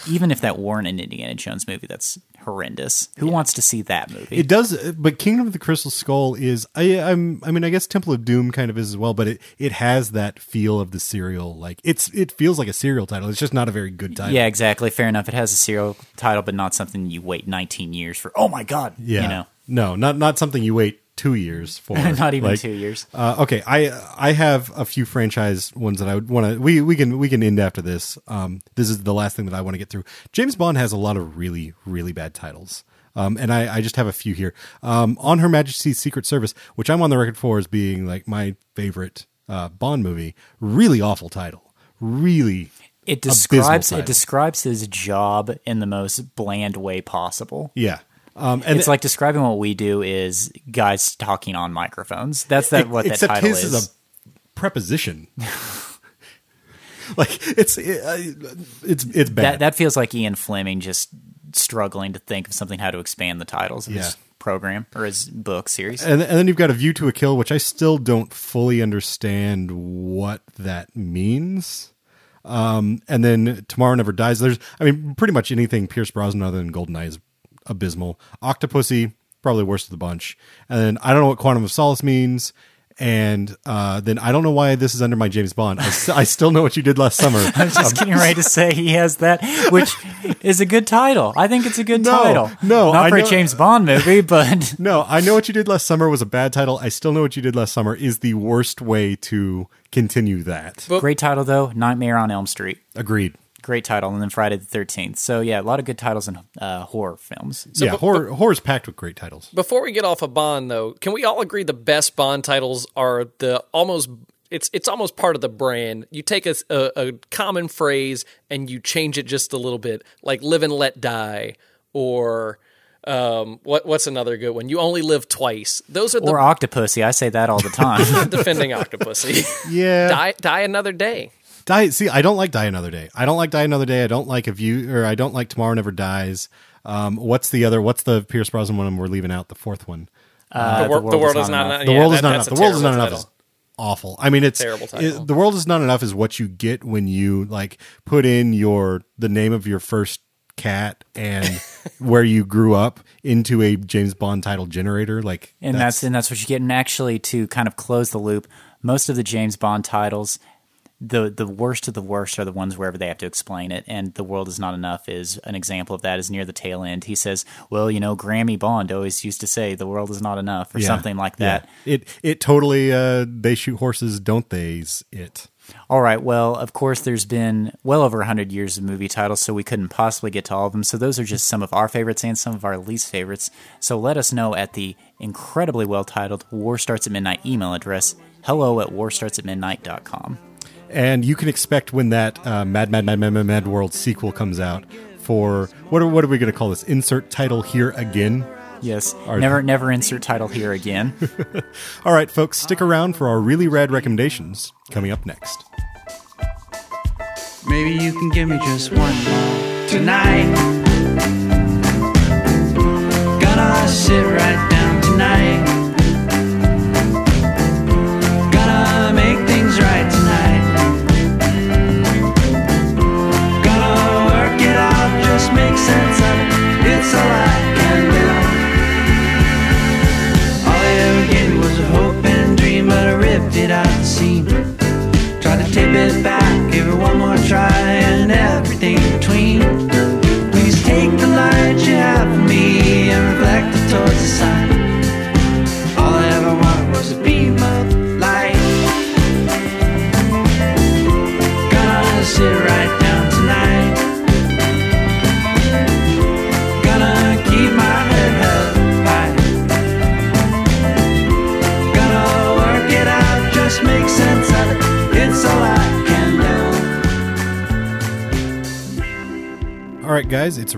Even if that weren't an Indiana Jones movie, that's horrendous. Who wants to see that movie? It does, but Kingdom of the Crystal Skull is. I, I'm. I mean, I guess Temple of Doom kind of is as well, but it it has that feel of the serial. Like it's it feels like a serial title. It's just not a very good title. yeah, exactly. Fair enough. It has a serial title, but not something you wait 19 years for. Oh my god! Yeah. You know, No, not not something you wait two years for. not even Like, two years. Uh, okay, I I have a few franchise ones that I would want to. We we can we can end after this. Um, this is the last thing that I want to get through. James Bond has a lot of really really bad titles. Um, and I, I just have a few here. Um, on Her Majesty's Secret Service, which I'm on the record for as being like my favorite uh, Bond movie. Really awful title. Really. It describes it describes his job in the most bland way possible. Yeah. Um, and it's like describing what we do is guys talking on microphones. That's that what that title his is. is a preposition. like it's it, uh, it's it's bad. that that feels like Ian Fleming just struggling to think of something how to expand the titles of Yeah. his program or his book series. and, and then you've got a view to a kill, which I still don't fully understand what that means. Um, and then Tomorrow Never Dies. There's, I mean, pretty much anything Pierce Brosnan other than Goldeneye is abysmal. Octopussy, probably worst of the bunch. And then I don't know what Quantum of Solace means. And uh, then I don't know why this is under my James Bond. I, st- I still know what you did last summer. I was just getting ready to say he has that, which is a good title. I think it's a good No, title. no, not I for know- a James Bond movie, but No, I know what you did last summer was a bad title. I still know what you did last summer is the worst way to continue that. great title though. Nightmare on Elm Street, Agreed. Great title, and then Friday the Thirteenth. So yeah, a lot of good titles in uh, horror films. yeah, but- horror is packed with great titles. Before we get off of Bond, though, can we all agree the best Bond titles are the almost it's it's almost part of the brand. You take a, a, a common phrase and you change it just a little bit, like "Live and Let Die" or um, what what's another good one? You only live twice. Those are the Or Octopussy, I say that all the time. defending Octopussy. Yeah. die die another day. Die see, I don't like Die Another Day. I don't like Die Another Day. I don't like a view or I don't like Tomorrow Never Dies. Um, what's the other what's the Pierce Brosnan one we're leaving out? The fourth one. the, wor- the world is not enough. The world is not enough. The world is not terrible enough title. is awful. I mean it's Terrible title. it- the world is not enough is what you get when you like put in your the name of your first cat and where you grew up into a James Bond title generator. Like and that's, and that's what you get. And actually, to kind of close the loop, most of the James Bond titles, the the worst of the worst are the ones wherever they have to explain it. And the world is not enough is an example of that. Is near the tail end. He says, "Well, you know, Grammy Bond always used to say the world is not enough," or Yeah. something like that. Yeah. It it totally uh they shoot horses, don't they's it. All right. Well, of course, there's been well over 100 years of movie titles, so we couldn't possibly get to all of them. So those are just some of our favorites and some of our least favorites. So let us know at the incredibly well titled War Starts at Midnight email address hello at warstartsatmidnight.com. And you can expect when that uh, Mad Mad Mad Mad Mad Mad World sequel comes out for what are what are we going to call this? Insert title here again. Yes. Are- never never insert title here again. All right, folks, stick around for our really rad recommendations coming up next. Maybe you can give me just one more tonight. Gonna sit right down tonight. Gonna make things right tonight. Make sense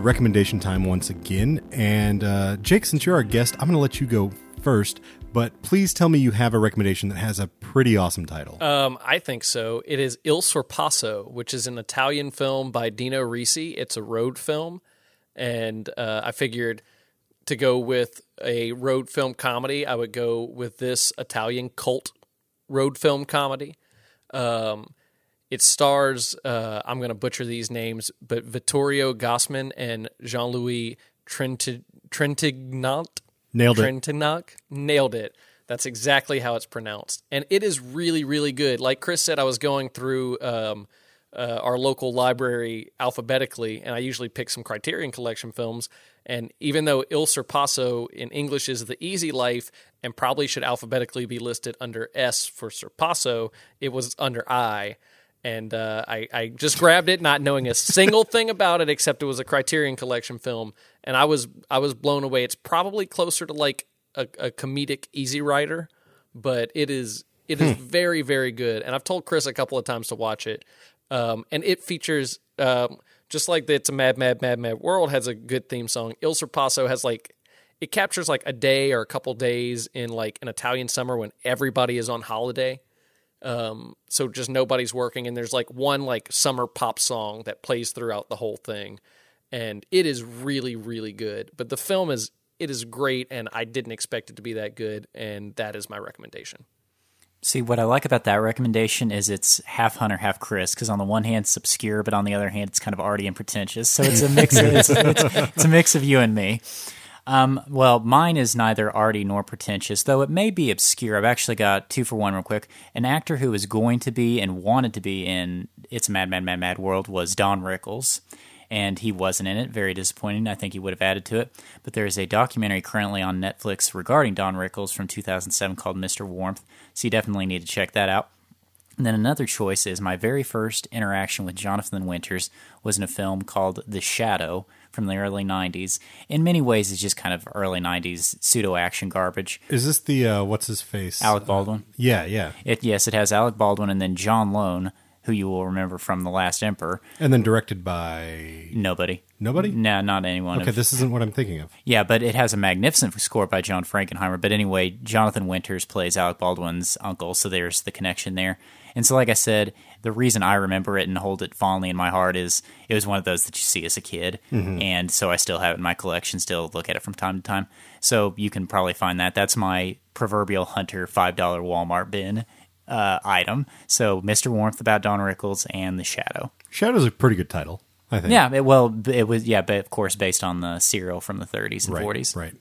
recommendation time once again. And uh, Jake, since you're our guest, I'm going to let you go first. But please tell me you have a recommendation that has a pretty awesome title. Um, I think so. It is Il Sorpasso, which is an Italian film by Dino Risi. It's a road film, and uh, I figured to go with a road film comedy, I would go with this Italian cult road film comedy. Um, it stars, uh, I'm going to butcher these names, but Vittorio Gassman and Jean Louis Trenti- Trentignant. Nailed it. Nailed it. That's exactly how it's pronounced. And it is really, really good. Like Chris said, I was going through um, uh, our local library alphabetically, and I usually pick some Criterion Collection films. And even though Il Sorpasso in English is the easy life and probably should alphabetically be listed under S for Sorpasso, it was under I. And uh, I, I just grabbed it, not knowing a single thing about it except it was a Criterion Collection film, and I was I was blown away. It's probably closer to like a, a comedic Easy Rider, but it is it is very very good. And I've told Chris a couple of times to watch it, um, and it features um, just like the it's a mad mad mad mad world has a good theme song. Il Sorpasso has like it captures like a day or a couple days in like an Italian summer when everybody is on holiday. Um, so just nobody's working, and there's like one like summer pop song that plays throughout the whole thing, and it is really really good. But the film is it is great, and I didn't expect it to be that good, and that is my recommendation. See, what I like about that recommendation is it's half Hunter, half Chris. Because on the one hand, it's obscure, but on the other hand, it's kind of arty and pretentious. So it's a mix. Of, it's, it's, it's a mix of you and me. Um, well, mine is neither arty nor pretentious, though it may be obscure. I've actually got two for one, real quick. An actor who was going to be and wanted to be in It's a Mad, Mad, Mad, Mad World was Don Rickles, and he wasn't in it. Very disappointing. I think he would have added to it. But there is a documentary currently on Netflix regarding Don Rickles from 2007 called Mr. Warmth, so you definitely need to check that out. And then another choice is my very first interaction with Jonathan Winters was in a film called The Shadow from the early 90s. In many ways, it's just kind of early 90s pseudo action garbage. Is this the uh, what's his face? Alec Baldwin. Yeah, yeah. It, yes, it has Alec Baldwin and then John Lone, who you will remember from The Last Emperor. And then directed by Nobody. nobody. No, not anyone. Okay, of- this isn't what I'm thinking of. Yeah, but it has a magnificent score by John Frankenheimer. But anyway, Jonathan Winters plays Alec Baldwin's uncle, so there's the connection there. And so, like I said, the reason I remember it and hold it fondly in my heart is it was one of those that you see as a kid, and so I still have it in my collection. Still look at it from time to time. So you can probably find that. That's my proverbial Hunter five dollar Walmart bin uh, item. So Mr. Warmth about Don Rickles and The Shadow. Shadow's a pretty good title, I think. Yeah, it, well, it was yeah, but of course based on the serial from the 30s and right, 40s. Right.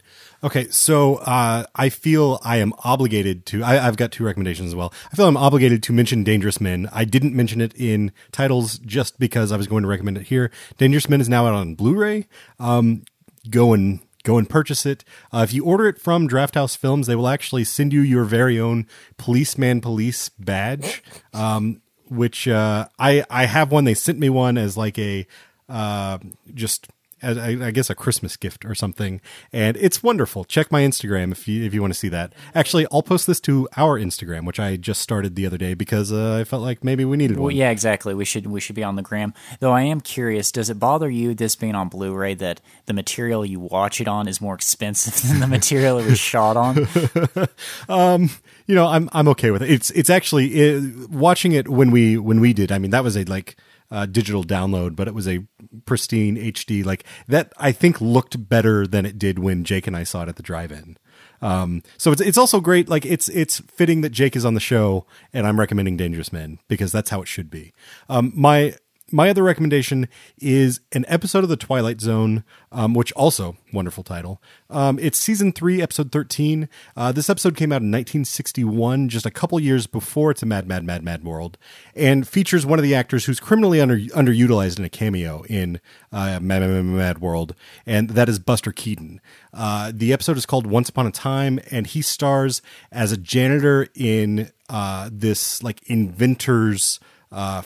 Okay, so uh, I feel I am obligated to. I, I've got two recommendations as well. I feel I'm obligated to mention Dangerous Men. I didn't mention it in titles just because I was going to recommend it here. Dangerous Men is now out on Blu-ray. Um, go and go and purchase it. Uh, if you order it from Drafthouse Films, they will actually send you your very own Policeman Police badge. Um, which uh, I I have one. They sent me one as like a uh, just I, I guess a Christmas gift or something, and it's wonderful. Check my Instagram if you if you want to see that. Actually, I'll post this to our Instagram, which I just started the other day because uh, I felt like maybe we needed Well, one. yeah, exactly. We should we should be on the gram. Though I am curious, does it bother you this being on Blu-ray that the material you watch it on is more expensive than the material it was shot on? Um, you know, I'm I'm okay with it. It's it's actually it, watching it when we when we did. I mean, that was a like uh, digital download, but it was a pristine HD. Like that, I think looked better than it did when Jake and I saw it at the drive-in. Um, so it's it's also great. Like it's it's fitting that Jake is on the show, and I'm recommending Dangerous Men because that's how it should be. Um, my my other recommendation is an episode of the Twilight Zone, um, which also wonderful title. Um, it's season three, episode thirteen. Uh, this episode came out in 1961, just a couple years before "It's a Mad, Mad, Mad, Mad World," and features one of the actors who's criminally under underutilized in a cameo in uh, Mad, Mad, Mad, Mad World, and that is Buster Keaton. Uh, the episode is called "Once Upon a Time," and he stars as a janitor in uh, this like inventors. Uh,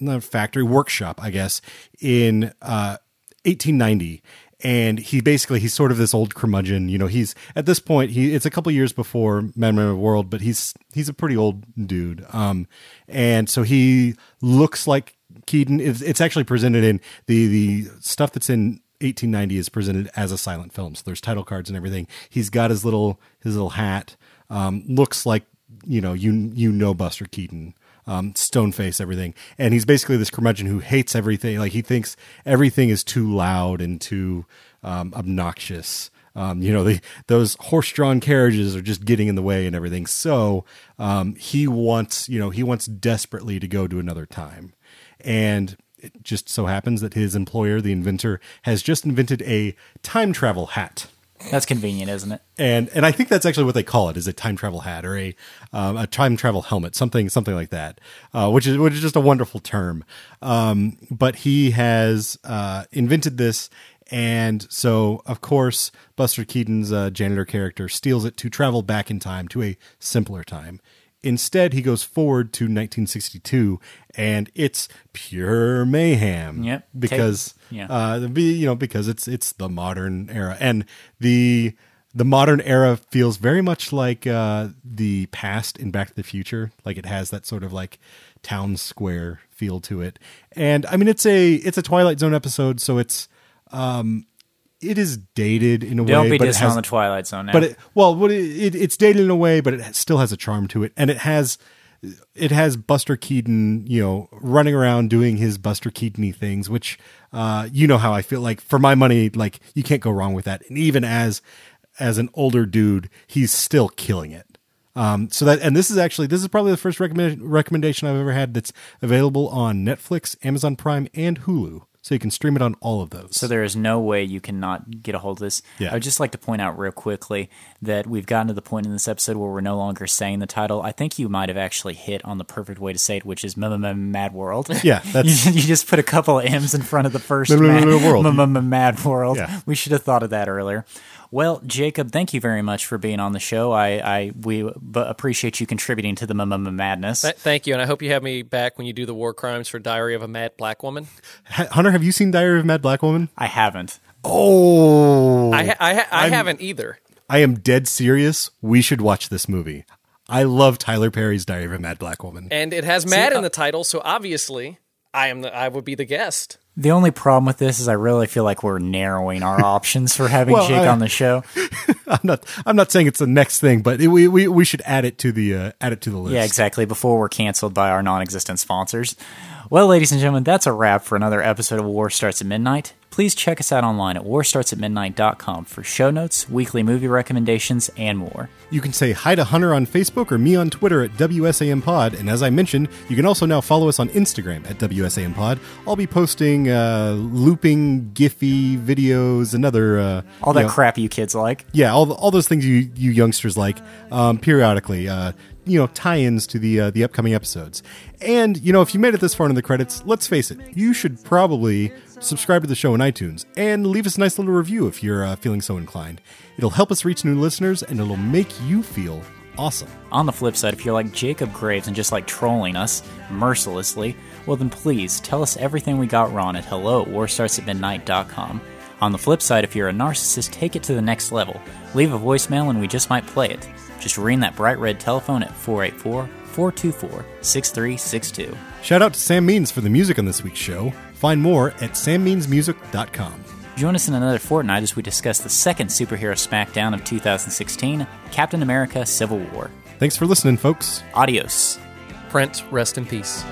not factory workshop, I guess, in uh, 1890. and he basically he's sort of this old curmudgeon. You know, he's at this point he it's a couple years before Madman of the World, but he's he's a pretty old dude. Um, and so he looks like Keaton. It's, it's actually presented in the the stuff that's in 1890 is presented as a silent film. So there's title cards and everything. He's got his little his little hat. Um, looks like you know you you know Buster Keaton. Um, stone face, everything, and he's basically this curmudgeon who hates everything. Like he thinks everything is too loud and too um, obnoxious. Um, you know, the, those horse-drawn carriages are just getting in the way and everything. So um, he wants, you know, he wants desperately to go to another time, and it just so happens that his employer, the inventor, has just invented a time travel hat. That's convenient, isn't it? And and I think that's actually what they call it is a time travel hat or a um, a time travel helmet, something something like that, uh, which is which is just a wonderful term. Um, but he has uh, invented this, and so of course Buster Keaton's uh, janitor character steals it to travel back in time to a simpler time. Instead, he goes forward to 1962, and it's pure mayhem. Yep. because yeah. uh, you know because it's it's the modern era, and the the modern era feels very much like uh, the past in Back to the Future. Like it has that sort of like town square feel to it, and I mean it's a it's a Twilight Zone episode, so it's um it is dated in a Don't way, be but it dissing has on the Twilight Zone now. but it, well, what it, it, it's dated in a way, but it still has a charm to it, and it has it has Buster Keaton, you know, running around doing his Buster Keaton things, which uh, you know how I feel like for my money, like you can't go wrong with that. And even as as an older dude, he's still killing it. Um, so that and this is actually this is probably the first recommend, recommendation I've ever had that's available on Netflix, Amazon Prime, and Hulu. So you can stream it on all of those. So there is no way you cannot get a hold of this. Yeah. I would just like to point out real quickly that we've gotten to the point in this episode where we're no longer saying the title. I think you might have actually hit on the perfect way to say it, which is Mad World. Yeah, that's- you, you just put a couple of M's in front of the first Mad World. Mad World. We should have thought of that earlier. Well, Jacob, thank you very much for being on the show. I, I we b- appreciate you contributing to the M- M- Madness. Th- thank you, and I hope you have me back when you do the war crimes for Diary of a Mad Black Woman. Hunter, have you seen Diary of a Mad Black Woman? I haven't. Oh, I ha- I, ha- I haven't either. I am dead serious. We should watch this movie. I love Tyler Perry's Diary of a Mad Black Woman. And it has Mad uh, in the title, so obviously I am the, I would be the guest. The only problem with this is I really feel like we're narrowing our options for having Well, Jake I- on the show. I'm not. I'm not saying it's the next thing, but it, we, we we should add it to the uh, add it to the list. Yeah, exactly. Before we're canceled by our non-existent sponsors. Well, ladies and gentlemen, that's a wrap for another episode of War Starts at Midnight. Please check us out online at warstartsatmidnight.com for show notes, weekly movie recommendations, and more. You can say hi to Hunter on Facebook or me on Twitter at WSAM Pod. And as I mentioned, you can also now follow us on Instagram at WSAM Pod. I'll be posting uh, looping, Giphy videos and other uh, All you that know, crap you kids like. yeah, all all those things you you youngsters like um, periodically. Uh, you know, tie-ins to the uh, the upcoming episodes. And you know, if you made it this far in the credits, let's face it, you should probably subscribe to the show in iTunes and leave us a nice little review if you're uh, feeling so inclined. It'll help us reach new listeners, and it'll make you feel awesome. On the flip side, if you're like Jacob Graves and just like trolling us mercilessly, well then please tell us everything we got wrong at hello at warstartsatmidnight.com. On the flip side, if you're a narcissist, take it to the next level. Leave a voicemail and we just might play it. Just ring that bright red telephone at 484 424 6362. Shout out to Sam Means for the music on this week's show. Find more at sammeansmusic.com. Join us in another fortnight as we discuss the second superhero smackdown of 2016 Captain America Civil War. Thanks for listening, folks. Adios. Brent, rest in peace.